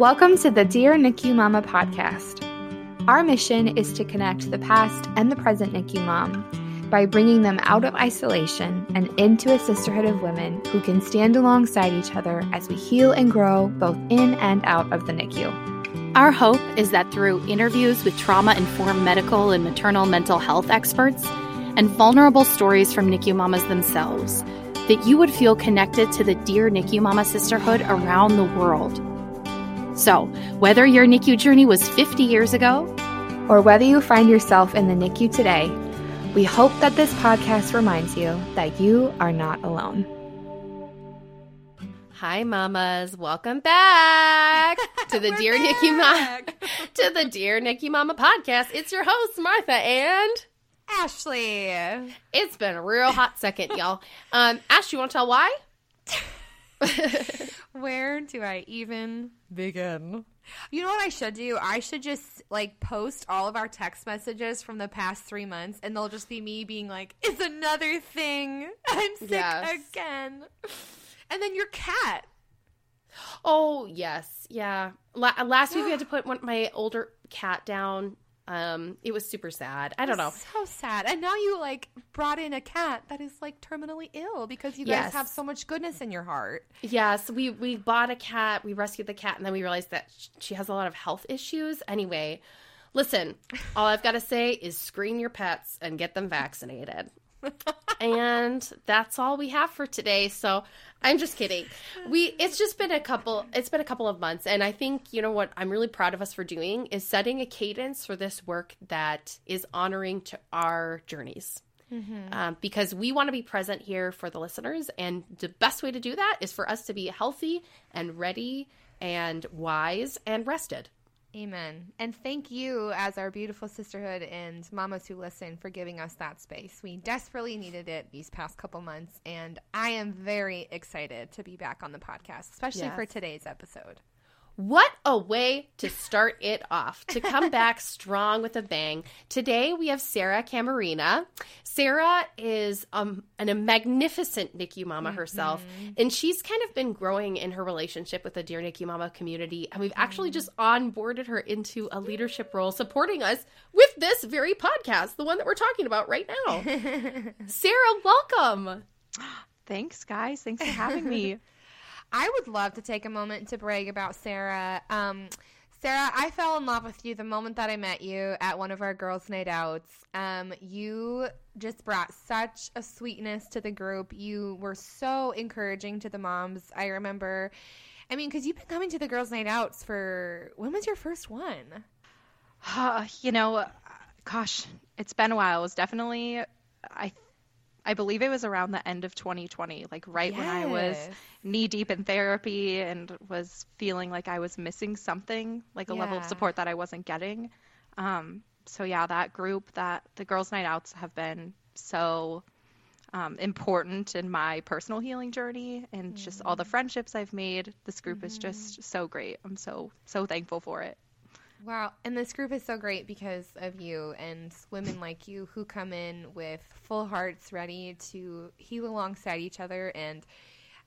Welcome to the Dear NICU Mama podcast. Our mission is to connect the past and the present NICU mom by bringing them out of isolation and into a sisterhood of women who can stand alongside each other as we heal and grow both in and out of the NICU. Our hope is that through interviews with trauma informed medical and maternal mental health experts and vulnerable stories from NICU mamas themselves, that you would feel connected to the Dear NICU Mama sisterhood around the world. So, whether your NICU journey was 50 years ago, or whether you find yourself in the NICU today, we hope that this podcast reminds you that you are not alone. Hi, mamas. Welcome back to the Dear NICU Mama to the Dear NICU Mama podcast. It's your host Martha and Ashley. It's been a real hot second, y'all. Um, Ash, you want to tell why? Where do I even begin? You know what I should do? I should just like post all of our text messages from the past three months, and they'll just be me being like, "It's another thing. I'm sick yes. again." And then your cat. Oh yes, yeah. La- last week we had to put one, my older cat down um, it was super sad. I don't know. So sad. And now you like brought in a cat that is like terminally ill because you guys yes. have so much goodness in your heart. Yes, we we bought a cat, we rescued the cat, and then we realized that she has a lot of health issues. Anyway, listen, all I've got to say is screen your pets and get them vaccinated. and that's all we have for today. So I'm just kidding. We it's just been a couple it's been a couple of months and I think you know what I'm really proud of us for doing is setting a cadence for this work that is honoring to our journeys. Mm-hmm. Um, because we want to be present here for the listeners and the best way to do that is for us to be healthy and ready and wise and rested. Amen. And thank you, as our beautiful sisterhood and mamas who listen, for giving us that space. We desperately needed it these past couple months, and I am very excited to be back on the podcast, especially yes. for today's episode. What a way to start it off, to come back strong with a bang. Today we have Sarah Camarina. Sarah is um, an, a magnificent NICU mama herself, mm-hmm. and she's kind of been growing in her relationship with the Dear NICU Mama community. And we've actually mm-hmm. just onboarded her into a leadership role, supporting us with this very podcast, the one that we're talking about right now. Sarah, welcome. Thanks, guys. Thanks for having me. I would love to take a moment to brag about Sarah. Um, Sarah, I fell in love with you the moment that I met you at one of our girls' night outs. Um, you just brought such a sweetness to the group. You were so encouraging to the moms. I remember, I mean, because you've been coming to the girls' night outs for when was your first one? Uh, you know, gosh, it's been a while. It was definitely, I I believe it was around the end of 2020, like right yes. when I was knee deep in therapy and was feeling like I was missing something, like a yeah. level of support that I wasn't getting. Um, so yeah, that group, that the girls' night outs have been so um, important in my personal healing journey and mm-hmm. just all the mm. friendships I've made. This group mm-hmm. is just so great. I'm so so thankful for it. Wow. And this group is so great because of you and women like you who come in with full hearts ready to heal alongside each other. And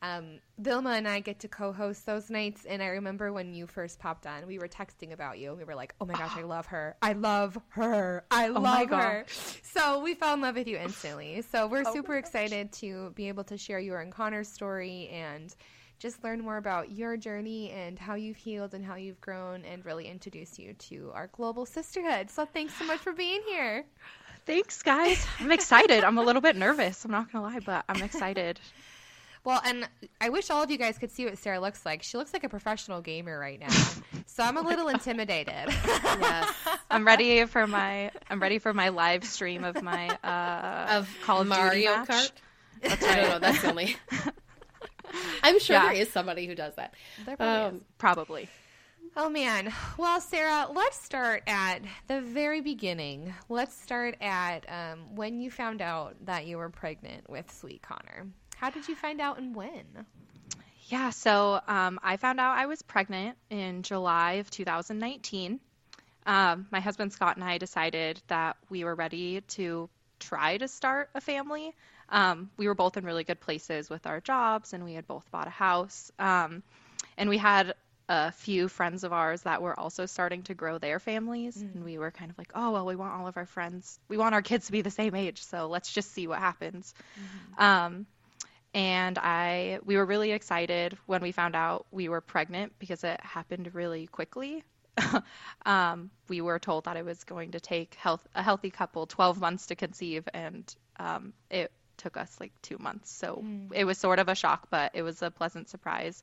um, Vilma and I get to co host those nights. And I remember when you first popped on, we were texting about you. We were like, oh my gosh, I love her. I love her. I oh love her. So we fell in love with you instantly. So we're oh super excited to be able to share your and Connor's story and just learn more about your journey and how you've healed and how you've grown and really introduce you to our global sisterhood. So thanks so much for being here. Thanks, guys. I'm excited. I'm a little bit nervous. I'm not going to lie, but I'm excited. Well, and I wish all of you guys could see what Sarah looks like. She looks like a professional gamer right now. So I'm a little intimidated. yes. I'm ready for my I'm ready for my live stream of my uh of Call of Mario Duty Kart. That's right. I don't know. That's the only I'm sure yeah. there is somebody who does that. There probably, um, probably. Oh man. Well, Sarah, let's start at the very beginning. Let's start at um, when you found out that you were pregnant with Sweet Connor. How did you find out and when? Yeah, so um, I found out I was pregnant in July of 2019. Um, my husband Scott and I decided that we were ready to try to start a family. Um, we were both in really good places with our jobs, and we had both bought a house. Um, and we had a few friends of ours that were also starting to grow their families. Mm. And we were kind of like, oh, well, we want all of our friends, we want our kids to be the same age. So let's just see what happens. Mm-hmm. Um, and I, we were really excited when we found out we were pregnant because it happened really quickly. um, we were told that it was going to take health, a healthy couple 12 months to conceive, and um, it took us like two months. So mm. it was sort of a shock, but it was a pleasant surprise.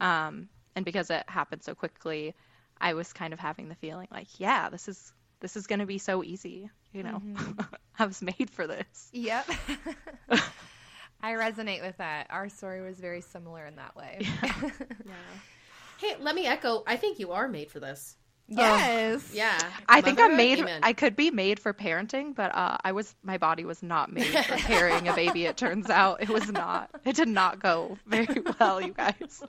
Um, and because it happened so quickly, I was kind of having the feeling like, yeah, this is this is going to be so easy. You know, mm-hmm. I was made for this. Yep. I resonate with that. Our story was very similar in that way. Yeah. yeah. Hey, let me echo. I think you are made for this. Yes. yeah. I think I'm made. Amen. I could be made for parenting, but uh, I was. My body was not made for carrying a baby. It turns out it was not. It did not go very well, you guys.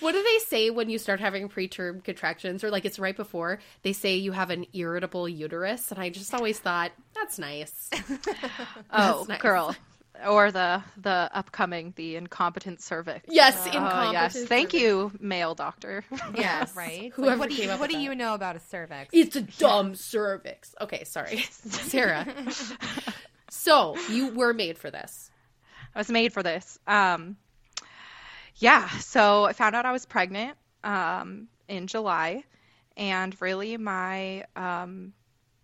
What do they say when you start having preterm contractions, or like it's right before? They say you have an irritable uterus, and I just always thought that's nice. oh, nice. girl, or the the upcoming the incompetent cervix. Yes, uh, incompetent. yes. Thank cervix. you, male doctor. yes, right. Whoever like, what do you, what do you know about a cervix? It's a dumb cervix. Okay, sorry, Sarah. so you were made for this. I was made for this. Um, yeah. So I found out I was pregnant um, in July, and really my um,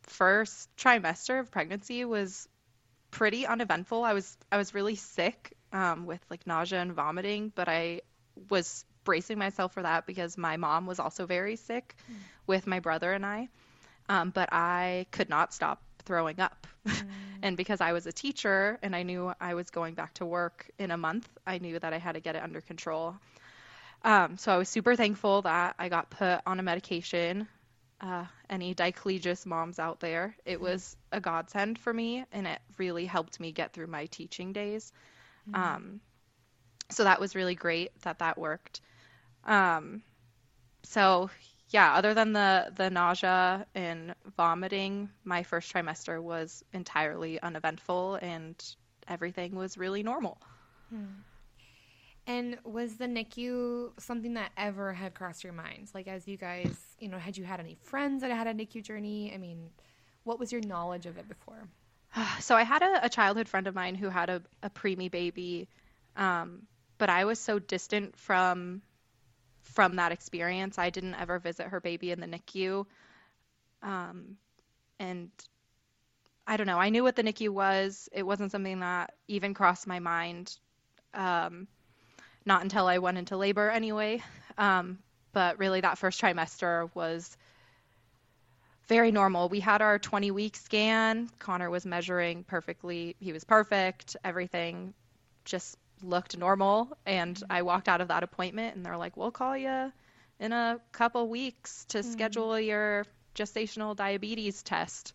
first trimester of pregnancy was pretty uneventful. I was I was really sick um, with like nausea and vomiting, but I was bracing myself for that because my mom was also very sick mm. with my brother and I. Um, but I could not stop throwing up. Mm. and because I was a teacher and I knew I was going back to work in a month, I knew that I had to get it under control. Um, so I was super thankful that I got put on a medication uh, any diclegis moms out there. It mm-hmm. was a godsend for me, and it really helped me get through my teaching days. Mm-hmm. Um, so that was really great that that worked. Um, so yeah, other than the the nausea and vomiting, my first trimester was entirely uneventful, and everything was really normal. Hmm. And was the NICU something that ever had crossed your minds? Like, as you guys, you know, had you had any friends that had a NICU journey? I mean, what was your knowledge of it before? So I had a, a childhood friend of mine who had a, a preemie baby, um, but I was so distant from from that experience. I didn't ever visit her baby in the NICU, um, and I don't know. I knew what the NICU was. It wasn't something that even crossed my mind. Um, not until I went into labor anyway. Um, but really, that first trimester was very normal. We had our 20 week scan. Connor was measuring perfectly. He was perfect. Everything just looked normal. And I walked out of that appointment, and they're like, We'll call you in a couple weeks to mm-hmm. schedule your gestational diabetes test.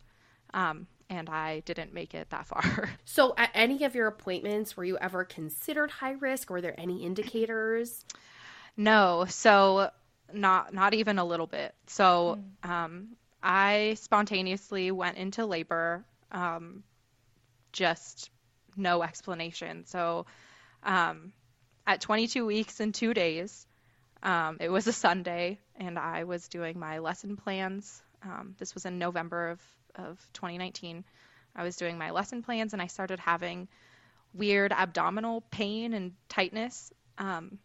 Um, and I didn't make it that far. So, at any of your appointments, were you ever considered high risk? Were there any indicators? No, so not not even a little bit. So, mm. um, I spontaneously went into labor, um, just no explanation. So, um, at 22 weeks and two days, um, it was a Sunday, and I was doing my lesson plans. Um, this was in November of of 2019, I was doing my lesson plans and I started having weird abdominal pain and tightness. Um,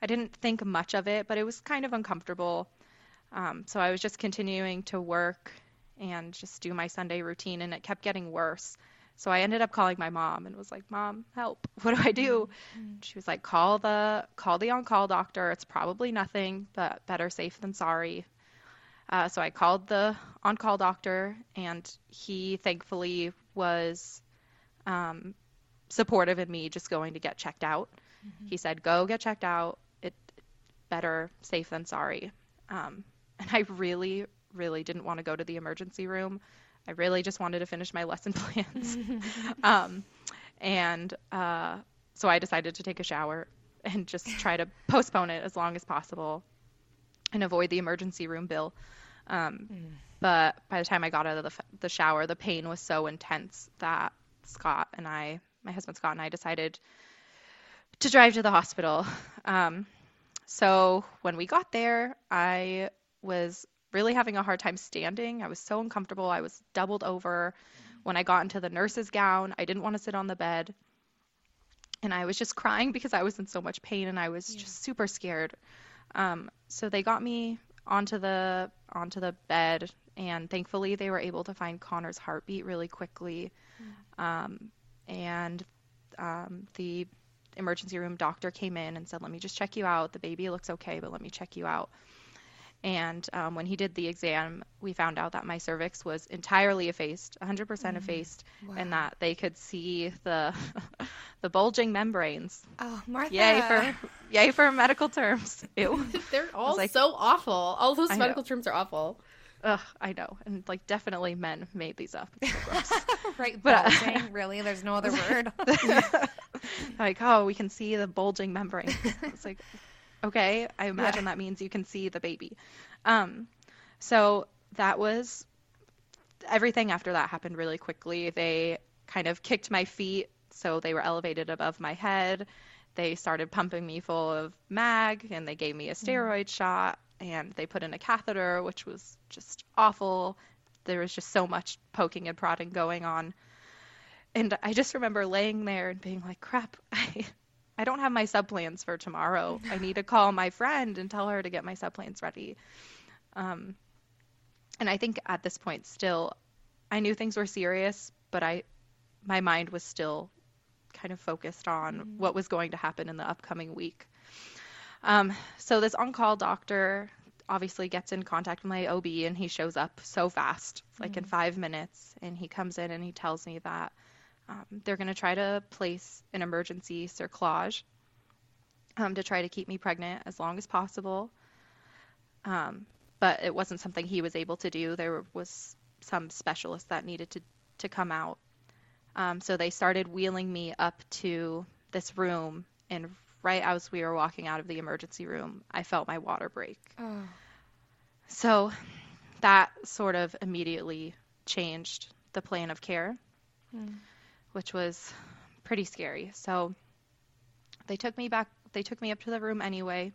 I didn't think much of it, but it was kind of uncomfortable. Um, so I was just continuing to work and just do my Sunday routine, and it kept getting worse. So I ended up calling my mom and was like, "Mom, help! What do I do?" Mm-hmm. She was like, "Call the call the on-call doctor. It's probably nothing, but better safe than sorry. Uh, so I called the on call doctor, and he thankfully was um, supportive in me just going to get checked out. Mm-hmm. He said, Go get checked out. It better safe than sorry. Um, and I really, really didn't want to go to the emergency room. I really just wanted to finish my lesson plans. um, and uh, so I decided to take a shower and just try to postpone it as long as possible and avoid the emergency room bill. Um, mm. But by the time I got out of the, the shower, the pain was so intense that Scott and I, my husband Scott and I, decided to drive to the hospital. Um, so when we got there, I was really having a hard time standing. I was so uncomfortable. I was doubled over. When I got into the nurse's gown, I didn't want to sit on the bed. And I was just crying because I was in so much pain and I was yeah. just super scared. Um, so they got me onto the onto the bed, and thankfully they were able to find Connor's heartbeat really quickly. Mm. Um, and um, the emergency room doctor came in and said, "Let me just check you out. The baby looks okay, but let me check you out." And um, when he did the exam, we found out that my cervix was entirely effaced, 100% mm. effaced, wow. and that they could see the the bulging membranes. Oh, Martha! Yay for yay for medical terms. Ew. They're all like, so awful. All those I medical know. terms are awful. Ugh, I know, and like definitely men made these up. So right, but bulging. Uh, really, there's no other word. like, oh, we can see the bulging membrane. It's like, okay, I imagine yeah. that means you can see the baby. Um, so that was everything after that happened really quickly. They kind of kicked my feet, so they were elevated above my head. They started pumping me full of mag, and they gave me a mm. steroid mm. shot, and they put in a catheter, which was just awful. There was just so much poking and prodding going on. And I just remember laying there and being like, crap, I, I don't have my sub plans for tomorrow. I need to call my friend and tell her to get my sub plans ready. Um, and I think at this point, still, I knew things were serious, but I, my mind was still kind of focused on mm-hmm. what was going to happen in the upcoming week. Um, so this on-call doctor obviously gets in contact with my OB, and he shows up so fast, like mm-hmm. in five minutes, and he comes in and he tells me that um, they're going to try to place an emergency cerclage um, to try to keep me pregnant as long as possible. Um, but it wasn't something he was able to do. There was some specialist that needed to, to come out. Um, so they started wheeling me up to this room, and right as we were walking out of the emergency room, I felt my water break. Oh. So that sort of immediately changed the plan of care. Hmm which was pretty scary. So they took me back, they took me up to the room anyway.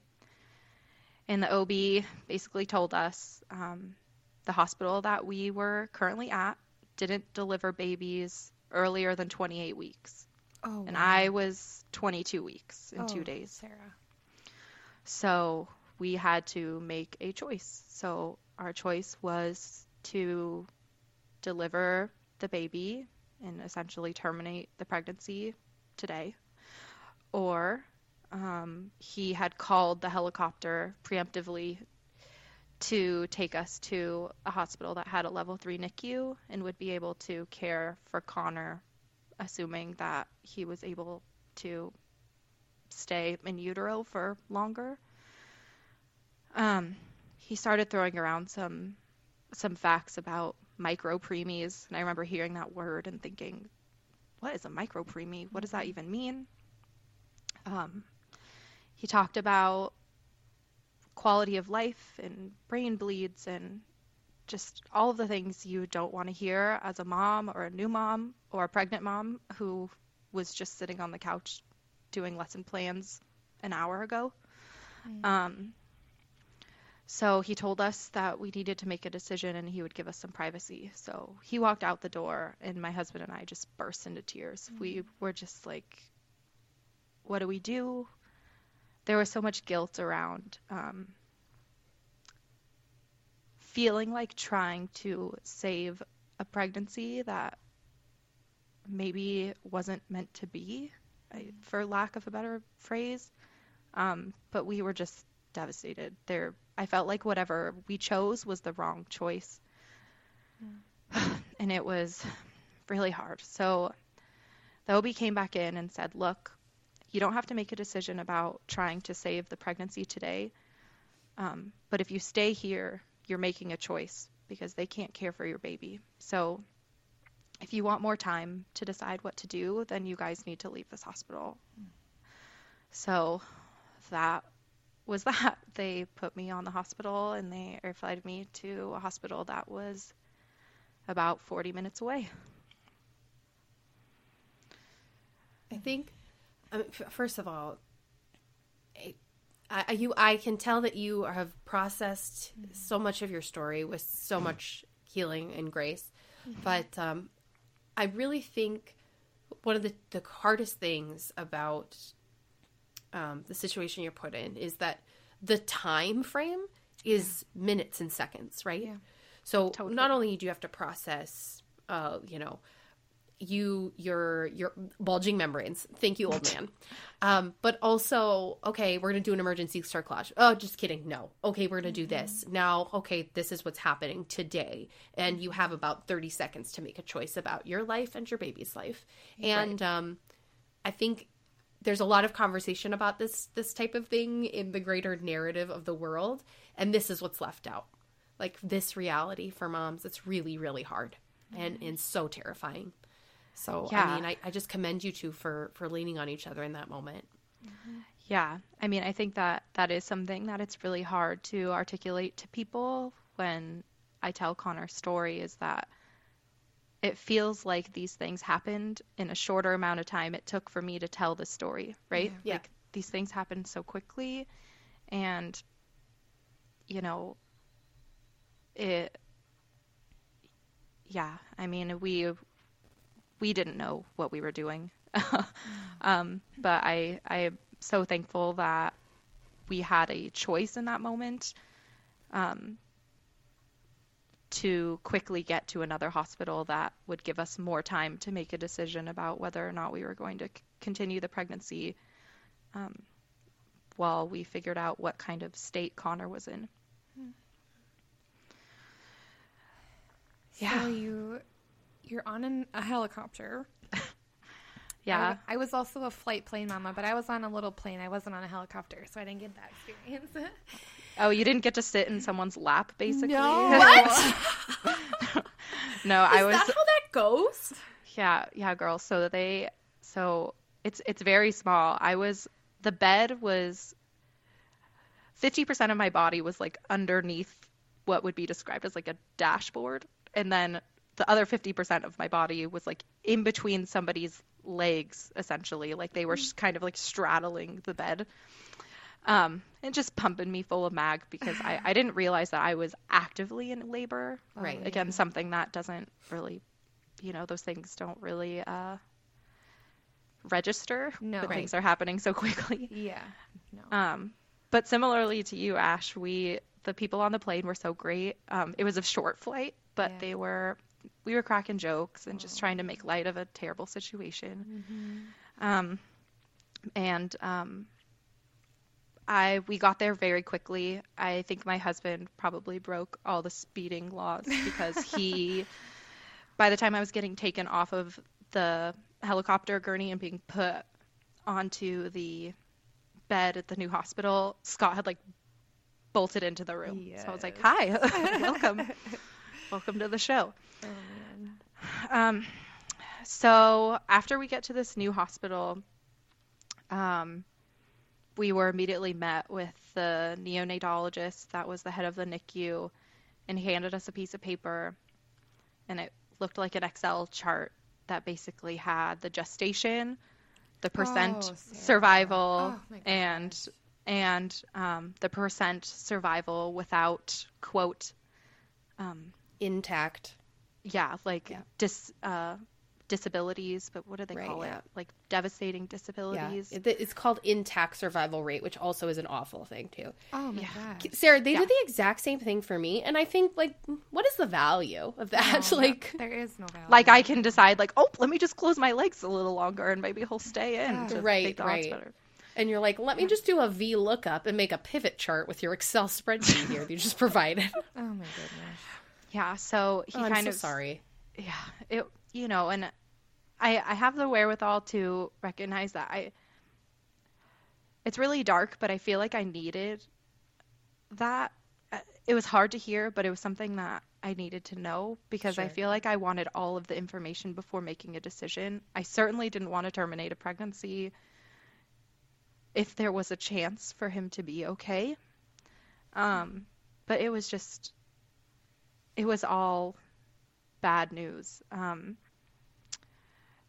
And the OB basically told us um, the hospital that we were currently at didn't deliver babies earlier than 28 weeks. Oh, and wow. I was 22 weeks in oh, two days. Sarah. So we had to make a choice. So our choice was to deliver the baby and essentially terminate the pregnancy today. Or um, he had called the helicopter preemptively to take us to a hospital that had a level 3 NICU and would be able to care for Connor, assuming that he was able to stay in utero for longer. Um, he started throwing around some some facts about micro preemies, and I remember hearing that word and thinking, "What is a micro preemie? What does that even mean?" Um, he talked about quality of life and brain bleeds and just all of the things you don't want to hear as a mom or a new mom or a pregnant mom who was just sitting on the couch doing lesson plans an hour ago. Mm. Um, so he told us that we needed to make a decision and he would give us some privacy. So he walked out the door, and my husband and I just burst into tears. Mm-hmm. We were just like, what do we do? There was so much guilt around um, feeling like trying to save a pregnancy that maybe wasn't meant to be, for lack of a better phrase. Um, but we were just devastated. There I felt like whatever we chose was the wrong choice. Mm. and it was really hard. So the OB came back in and said, Look, you don't have to make a decision about trying to save the pregnancy today. Um, but if you stay here, you're making a choice because they can't care for your baby. So if you want more time to decide what to do, then you guys need to leave this hospital. So that was that they put me on the hospital and they airflighted me to a hospital that was about 40 minutes away. I think, I mean, first of all, I, I, you, I can tell that you have processed mm-hmm. so much of your story with so mm-hmm. much healing and grace. Mm-hmm. But um, I really think one of the, the hardest things about um, the situation you're put in is that the time frame is yeah. minutes and seconds, right? Yeah. So totally. not only do you have to process, uh, you know, you your your bulging membranes. Thank you, old man. Um, but also, okay, we're gonna do an emergency cerclage. Oh, just kidding. No. Okay, we're gonna do mm-hmm. this now. Okay, this is what's happening today, and you have about thirty seconds to make a choice about your life and your baby's life. And right. um, I think there's a lot of conversation about this this type of thing in the greater narrative of the world, and this is what's left out. Like this reality for moms, it's really really hard and and so terrifying. So yeah. I mean, I, I just commend you two for for leaning on each other in that moment. Yeah, I mean, I think that that is something that it's really hard to articulate to people when I tell Connor's story. Is that it feels like these things happened in a shorter amount of time it took for me to tell the story, right? Yeah. Like these things happened so quickly, and you know, it. Yeah, I mean, we we didn't know what we were doing. um, but I I am so thankful that we had a choice in that moment um, to quickly get to another hospital that would give us more time to make a decision about whether or not we were going to c- continue the pregnancy um, while we figured out what kind of state Connor was in. Yeah. So you you're on an, a helicopter. yeah. I, I, was also a flight plane mama, but I was on a little plane. I wasn't on a helicopter, so I didn't get that experience. oh, you didn't get to sit in someone's lap, basically. No. What? no, Is I was. Is that how that goes? Yeah, yeah, girls. So they, so it's it's very small. I was the bed was. 50% of my body was like underneath what would be described as like a dashboard and then the other 50% of my body was like in between somebody's legs essentially like they were hmm. kind of like straddling the bed um, and just pumping me full of mag because I, I didn't realize that I was actively in labor. Right. Um, again, yeah. something that doesn't really, you know, those things don't really uh, register no, when right. things are happening so quickly. Yeah. No. Um, but similarly to you, Ash, we the people on the plane were so great. Um, it was a short flight, but yeah. they were we were cracking jokes and just trying to make light of a terrible situation. Mm-hmm. Um, and um, I we got there very quickly. I think my husband probably broke all the speeding laws because he, by the time I was getting taken off of the helicopter gurney and being put onto the bed at the new hospital, Scott had like bolted into the room. Yes. So I was like, "Hi, welcome." welcome to the show. Oh, um, so after we get to this new hospital, um, we were immediately met with the neonatologist that was the head of the NICU, and he handed us a piece of paper, and it looked like an Excel chart that basically had the gestation, the percent oh, survival, oh, and and um, the percent survival without quote um, intact. Yeah, like yeah. dis uh, disabilities, but what do they right, call yeah. it? Like devastating disabilities. Yeah. It's called intact survival rate, which also is an awful thing too. Oh my yeah. god, Sarah, they did the exact same thing for me, and I think like, what is the value of that? No, like, there is no value. Like I can decide, like, oh, let me just close my legs a little longer, and maybe he'll stay in. right, right. And you're like, let me just do a V lookup and make a pivot chart with your Excel spreadsheet here that you just provided. oh my goodness. Yeah, so he oh, kind so of sorry. Yeah, it you know, and I I have the wherewithal to recognize that I it's really dark, but I feel like I needed that. Uh, it was hard to hear, but it was something that I needed to know because sure. I feel like I wanted all of the information before making a decision. I certainly didn't want to terminate a pregnancy if there was a chance for him to be okay. Um, but it was just it was all bad news. Um,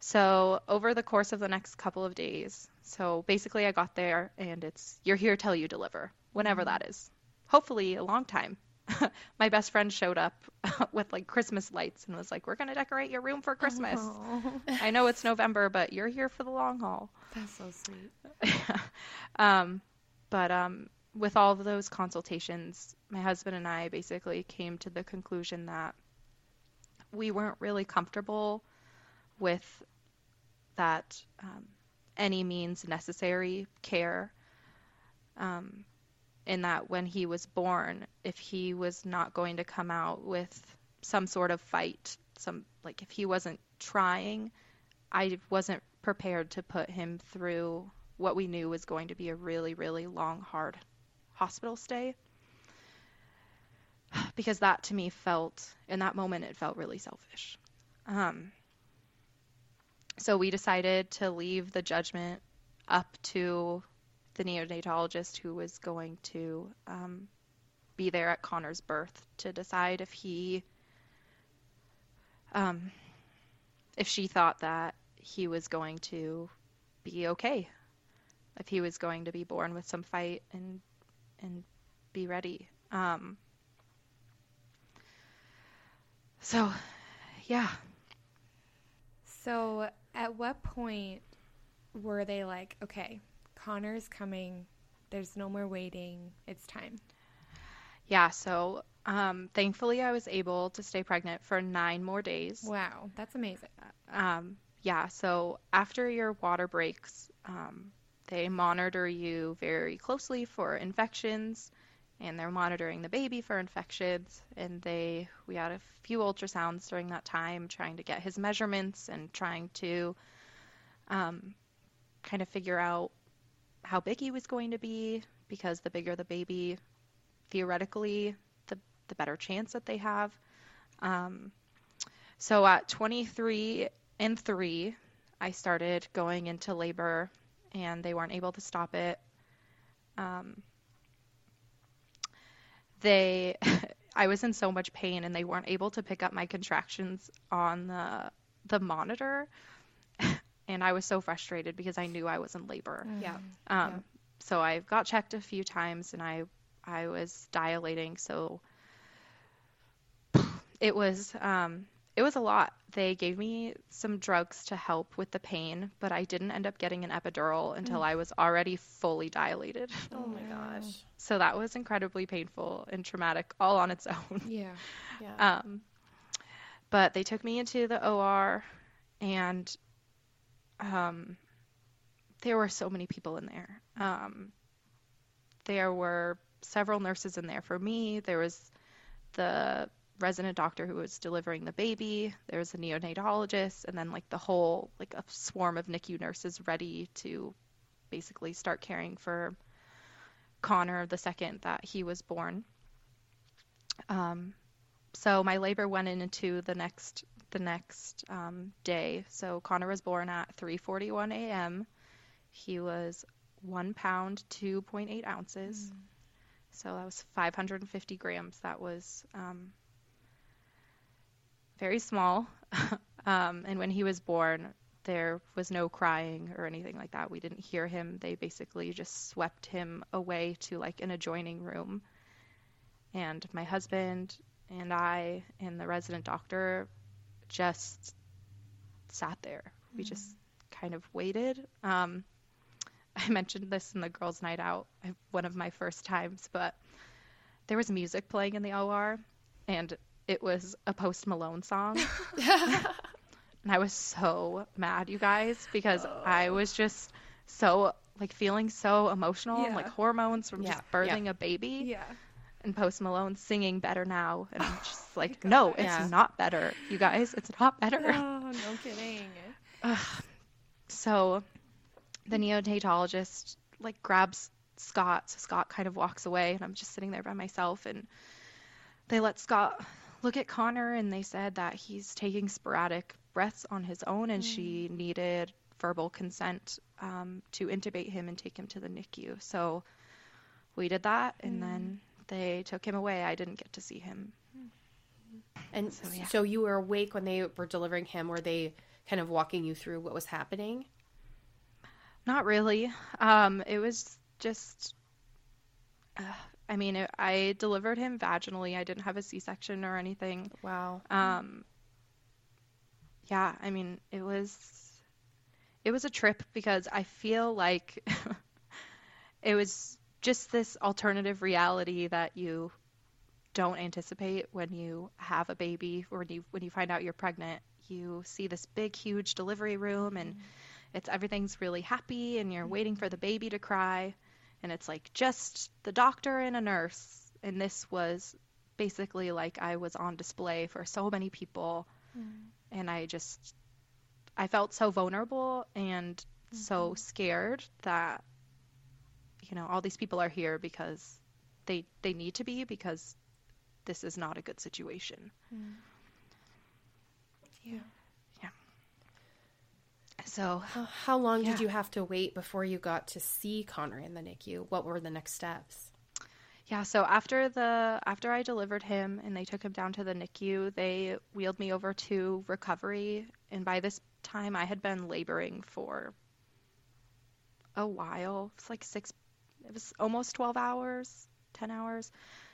So, over the course of the next couple of days, so basically I got there and it's you're here till you deliver, whenever that is. Hopefully a long time. My best friend showed up with like Christmas lights and was like, "We're going to decorate your room for Christmas." I know it's November, but you're here for the long haul. That's so sweet. um, but um, with all of those consultations, my husband and I basically came to the conclusion that we weren't really comfortable with that um, any means necessary care. Um, in that when he was born, if he was not going to come out with some sort of fight, some like if he wasn't trying, I wasn't prepared to put him through what we knew was going to be a really, really long, hard hospital stay. Because that to me felt, in that moment, it felt really selfish. Um, so we decided to leave the judgment up to the neonatologist who was going to um, be there at Connor's birth to decide if he, um, if she thought that he was going to be okay, if he was going to be born with some fight and and be ready. Um, so, yeah. So, at what point were they like, okay, Connor's coming. There's no more waiting. It's time. Yeah, so um, thankfully I was able to stay pregnant for nine more days. Wow, that's amazing. Um, yeah, so after your water breaks, um, they monitor you very closely for infections, and they're monitoring the baby for infections. And they, we had a few ultrasounds during that time, trying to get his measurements and trying to um, kind of figure out how big he was going to be, because the bigger the baby, theoretically, the the better chance that they have. Um, so at 23 and three, I started going into labor and they weren't able to stop it. Um, they, I was in so much pain, and they weren't able to pick up my contractions on the the monitor, and I was so frustrated because I knew I was in labor. Yeah. Um, Yeah. So I got checked a few times, and I I was dilating, so it was um, it was a lot. They gave me some drugs to help with the pain, but I didn't end up getting an epidural until I was already fully dilated. Oh my gosh. So that was incredibly painful and traumatic all on its own. Yeah. Yeah. Um, but they took me into the OR, and um, there were so many people in there. Um, there were several nurses in there for me. There was the resident doctor who was delivering the baby. There was a neonatologist, and then like the whole like a swarm of NICU nurses ready to basically start caring for Connor the second that he was born. Um, so my labor went into the next the next um, day. So Connor was born at 3:41 a.m. He was one pound 2.8 ounces. So that was 550 grams. That was um, very small. um, and when he was born, there was no crying or anything like that. We didn't hear him. They basically just swept him away to like an adjoining room. And my husband and I and the resident doctor just sat there. We just kind of waited. Um, I mentioned this in the girls' night out, one of my first times, but there was music playing in the OR, and it was a Post Malone song. and I was so mad, you guys, because I oh. was just so like feeling so emotional and like hormones from Yeah, just yeah. birthing a baby Yeah. and Post Malone singing better now and I'm oh just like no it's Yeah. not better you guys it's not better Oh, no kidding. so the neonatologist like grabs Scott so Scott kind of walks away and I'm just sitting there by myself and they let Scott look at Connor and they said that he's taking sporadic breaths on his own and she needed verbal consent um, to intubate him and take him to the NICU so we did that and then they took him away. I didn't get to see him. And So, so, you were awake when they were delivering him. Were they kind of walking you through what was happening? Not really. Um, it was just, uh, I mean, I delivered him vaginally. I didn't have a C-section or anything. Wow. Um, yeah, I mean, it was, it was a trip because I feel like it was just this alternative reality that you don't anticipate when you have a baby or when you when you find out you're pregnant. You see this big, huge delivery room and. Mm-hmm it's everything's really happy and you're waiting for the baby to cry and it's like just the doctor and a nurse and this was basically like I was on display for so many people mm. and I just I felt so vulnerable and mm-hmm. so scared that you know all these people are here because they they need to be because this is not a good situation. Mm. Yeah. So, how, how long yeah. did you have to wait before you got to see Connor in the NICU? What were the next steps? Yeah, so after the after I delivered him and they took him down to the NICU, they wheeled me over to recovery and by this time I had been laboring for a while. It's like 6 it was almost 12 hours, 10 hours.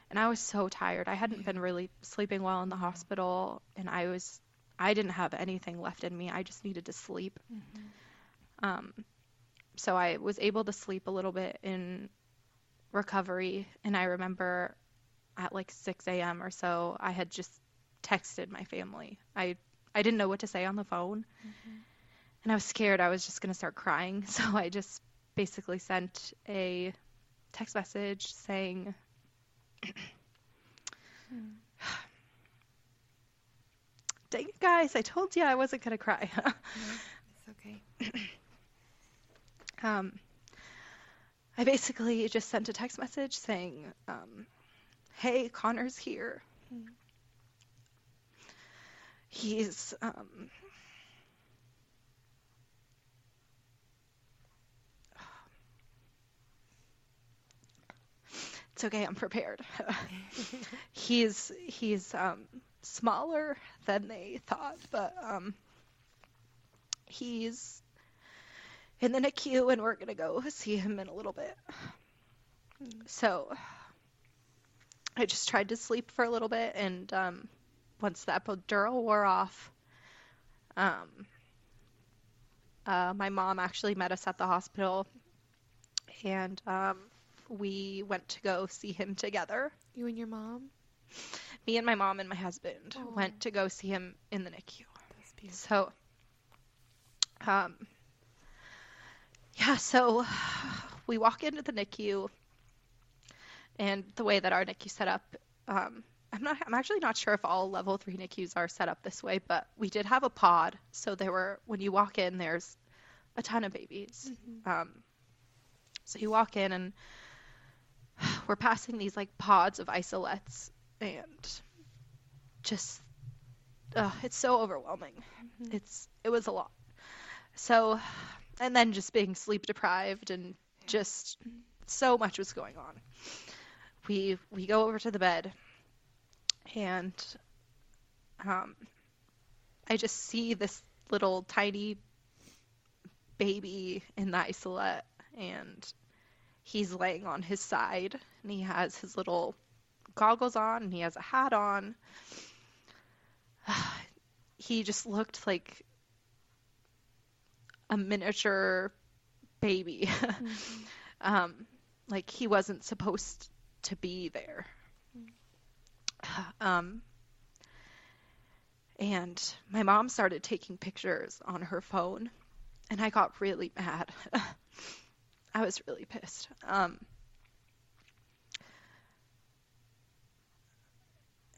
And I was so tired. I hadn't mm. been really sleeping well in the hospital and I was I didn't have anything left in me. I just needed to sleep. Mm-hmm. Um, so I was able to sleep a little bit in recovery. And I remember at like 6 a.m. or so, I had just texted my family. I I didn't know what to say on the phone, mm-hmm. and I was scared. I was just gonna start crying. So I just basically sent a text message saying. dang it, guys, I told you I wasn't going to cry. no, it's okay. um, I basically just sent a text message saying, um, hey, Connor's here. Mm. He's, um, it's okay, I'm prepared. he's, he's, um, smaller than they thought, but um, he's in the NICU and we're to go see him in a little bit. So I just tried to sleep for a little bit, and um, once the epidural wore off, um, uh, my mom actually met us at the hospital, and um, we went to go see him together. You and your mom? Me and my mom and my husband oh. went to go see him in the NICU. So, um, yeah, so we walk into the NICU, and the way that our NICU set up, um, I'm not, I'm actually not sure if all level three NICUs are set up this way, but we did have a pod. So there were, when you walk in, there's a ton of babies. Mm-hmm. Um, so you walk in and we're passing these like pods of isolettes and just uh, it's so overwhelming. Mm-hmm. It's it was a lot. So, and then just being sleep deprived and just so much was going on. We we go over to the bed, and um, I just see this little tiny baby in the isolette, and he's laying on his side, and he has his little goggles on and he has a hat on. he just looked like a miniature baby. Mm-hmm. um, like he wasn't supposed to be there. Um, and my mom started taking pictures on her phone, and I got really mad. I was really pissed. Um,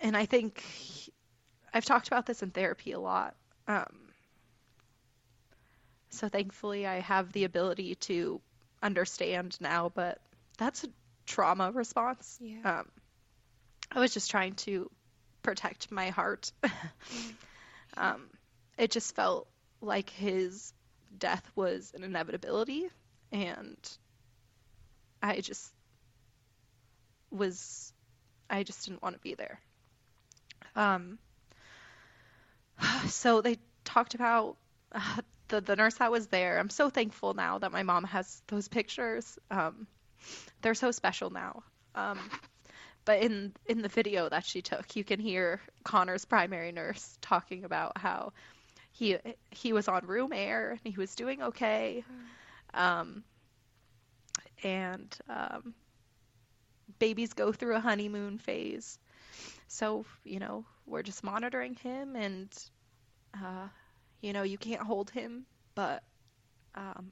and I think I've talked about this in therapy a lot. Um, so thankfully, I have the ability to understand now, but that's a trauma response. Yeah. Um, I was just trying to protect my heart. um, it just felt like his death was an inevitability, and I just was, I just didn't want to be there. Um, so they talked about uh, the the nurse that was there. I'm so thankful now that my mom has those pictures. Um, they're so special now. Um, but in in the video that she took, you can hear Connor's primary nurse talking about how he he was on room air and he was doing okay. Um, and um, babies go through a honeymoon phase. So, you know, we're just monitoring him and uh, you know, you can't hold him, but um,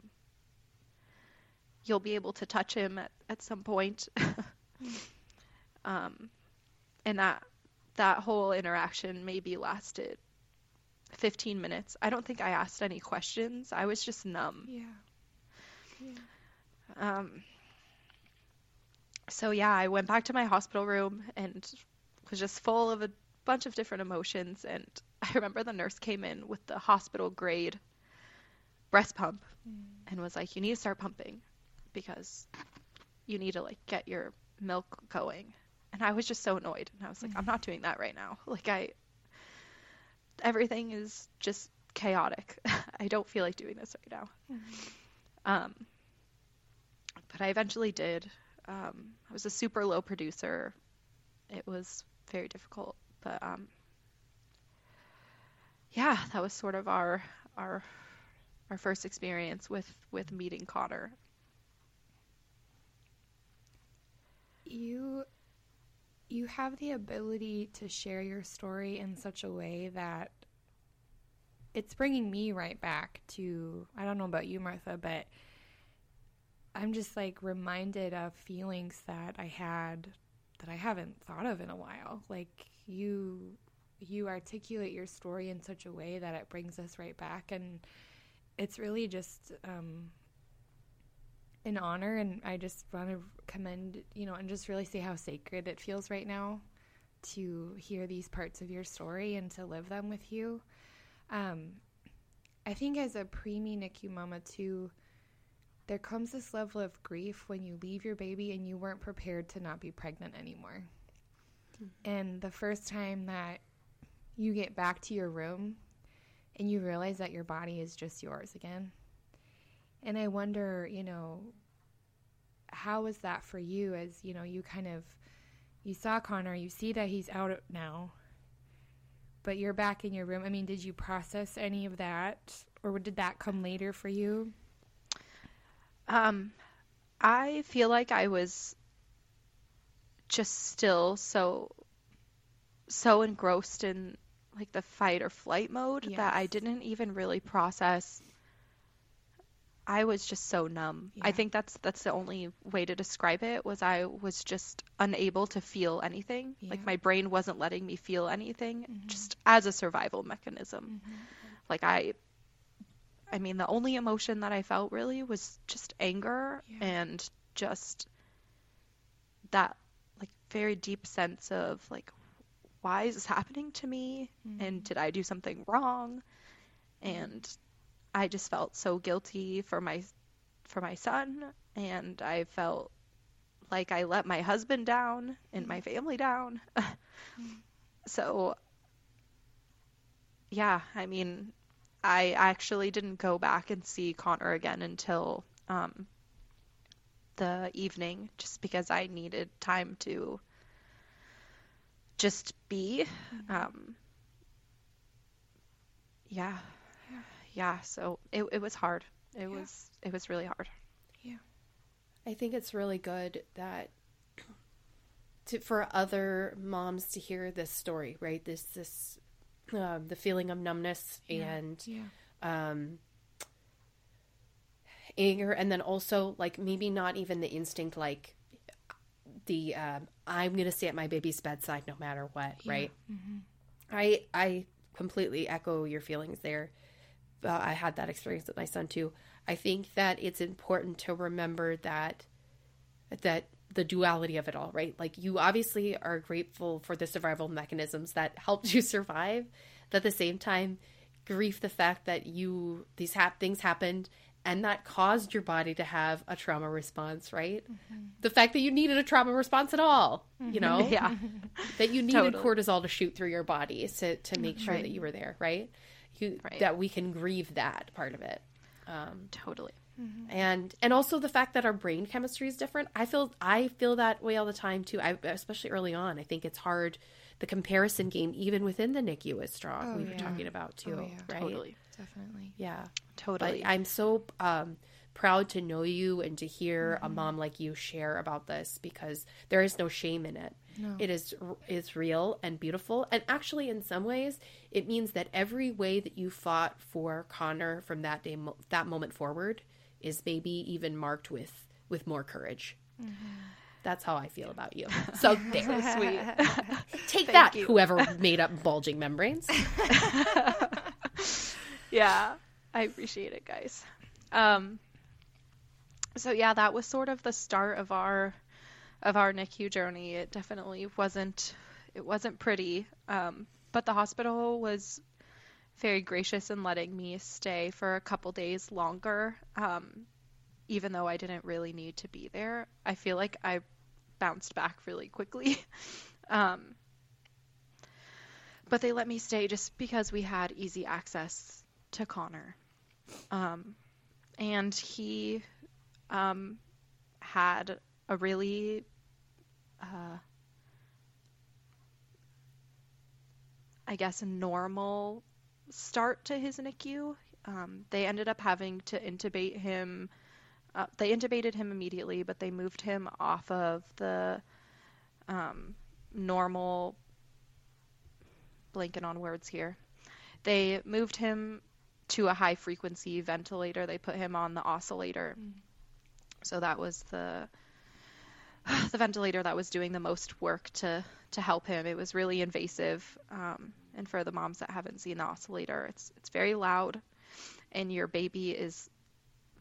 you'll be able to touch him at, at some point. um, and that that whole interaction maybe lasted 15 minutes. I don't think I asked any questions. I was just numb. Yeah. Yeah. Um, so yeah, I went back to my hospital room and was just full of a bunch of different emotions. And I remember the nurse came in with the hospital grade breast pump mm. and was like, "You need to start pumping because you need to like get your milk going." And I was just so annoyed, and I was like, "I'm not doing that right now. Like I, everything is just chaotic. I don't feel like doing this right now." Mm-hmm. Um, but I eventually did. Um, I was a super low producer. It was very difficult, but um, yeah, that was sort of our our our first experience with with meeting Connor. You you have the ability to share your story in such a way that it's bringing me right back to I don't know about you Martha but I'm just like reminded of feelings that I had that I haven't thought of in a while. Like you you articulate your story in such a way that it brings us right back and it's really just um, an honor and i just want to commend you know and just really see how sacred it feels right now to hear these parts of your story and to live them with you. Um, i think as a preemie nicu mama too there comes this level of grief when you leave your baby and you weren't prepared to not be pregnant anymore mm-hmm. and the first time that you get back to your room and you realize that your body is just yours again. And I wonder, you know, how was that for you as, you know, you kind of you saw Connor, you see that he's out now, but you're back in your room. I mean, did you process any of that or did that come later for you? Um I feel like I was just still so so engrossed in like the fight or flight mode yes. that I didn't even really process. I was just so numb. Yeah. I think that's that's the only way to describe it was I was just unable to feel anything. Yeah. Like my brain wasn't letting me feel anything mm-hmm. just as a survival mechanism. Mm-hmm. Like I I mean the only emotion that I felt really was just anger yeah. and just that like very deep sense of like why is this happening to me? Mm-hmm. And did I do something wrong? And I just felt so guilty for my for my son and I felt like I let my husband down and my mm-hmm. family down. so yeah, I mean, I actually didn't go back and see Connor again until um, the evening just because I needed time to just be. Um, yeah, yeah. So it it was hard. It yeah. was it was really hard. Yeah, I think it's really good that to for other moms to hear this story, right? This this um, the feeling of numbness yeah. and yeah. Um, anger, and then also like maybe not even the instinct like the um, I'm going to stay at my baby's bedside no matter what, yeah. right? Mm-hmm. I I completely echo your feelings there. Uh, I had that experience with my son too. I think that it's important to remember that that the duality of it all, right? Like you obviously are grateful for the survival mechanisms that helped you survive, but at the same time, grief the fact that you these hap- things happened and that caused your body to have a trauma response, right? Mm-hmm. The fact that you needed a trauma response at all, mm-hmm. you know? Yeah. that you needed totally. cortisol to shoot through your body to, to make sure right. that you were there, right? you, Right. that we can grieve that part of it. Um, Totally. And and also the fact that our brain chemistry is different i feel i feel that way all the time too I, especially early on i think it's hard the comparison game even within the nicu is strong Oh, we were yeah. talking about too Oh, yeah. right Totally. Definitely. yeah Totally. but i'm so um proud to know you and to hear a mom like you share about this because there is no shame in it No. it is is real and beautiful and actually in some ways it means that every way that you fought for connor from that day that moment forward is maybe even marked with with more courage that's how i feel about you so there Sweet. take Thank that you. whoever made up bulging membranes yeah, I appreciate it, guys. Um, so yeah, that was sort of the start of our of our NICU journey. It definitely wasn't it wasn't pretty, um, but the hospital was very gracious in letting me stay for a couple days longer, um, even though I didn't really need to be there. I feel like I bounced back really quickly. um, but they let me stay just because we had easy access to Connor. Um, and he um, had a really uh, I guess, normal start to his NICU. Um, they ended up having to intubate him. Uh, they intubated him immediately, but they moved him off of the um, normal. Blanking on words here. They moved him to a high frequency ventilator. They put him on the oscillator. So that was the the ventilator that was doing the most work to to help him. It was really invasive, um, and for the moms that haven't seen the oscillator, it's it's very loud, and your baby is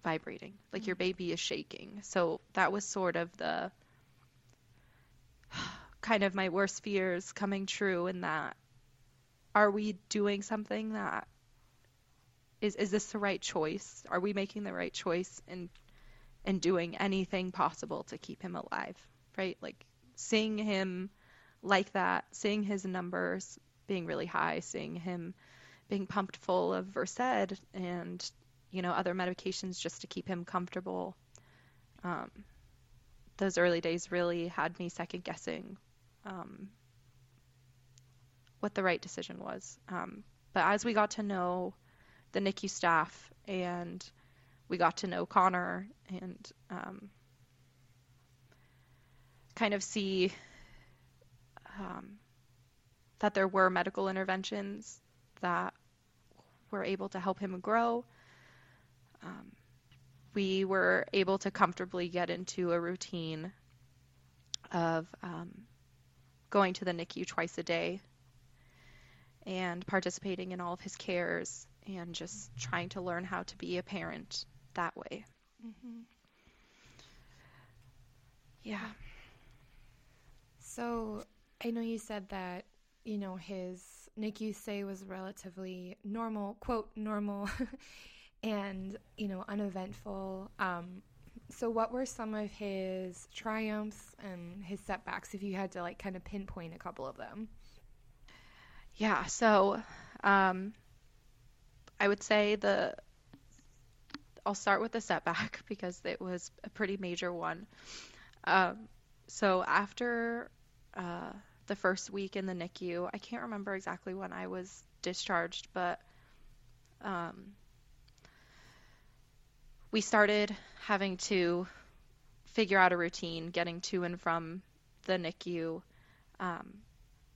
vibrating, like your mm-hmm. baby is shaking. So that was sort of the kind of my worst fears coming true in that are we doing something that is is this the right choice? Are we making the right choice in and doing anything possible to keep him alive, right? Like seeing him like that, seeing his numbers being really high, seeing him being pumped full of Versed and you know other medications just to keep him comfortable. Um, those early days really had me second guessing um, what the right decision was. Um, but as we got to know the NICU staff and we got to know Connor and um, kind of see um, that there were medical interventions that were able to help him grow. Um, we were able to comfortably get into a routine of um, going to the NICU twice a day and participating in all of his cares and just trying to learn how to be a parent that way. Yeah. So I know you said that, you know, his NICU stay was relatively normal, quote, normal, and, you know, uneventful. Um, so what were some of his triumphs and his setbacks if you had to, like, kind of pinpoint a couple of them? Yeah, so um, I would say the I'll start with the setback because it was a pretty major one. Um, so after uh, the first week in the NICU, I can't remember exactly when I was discharged, but um, we started having to figure out a routine getting to and from the NICU. Um,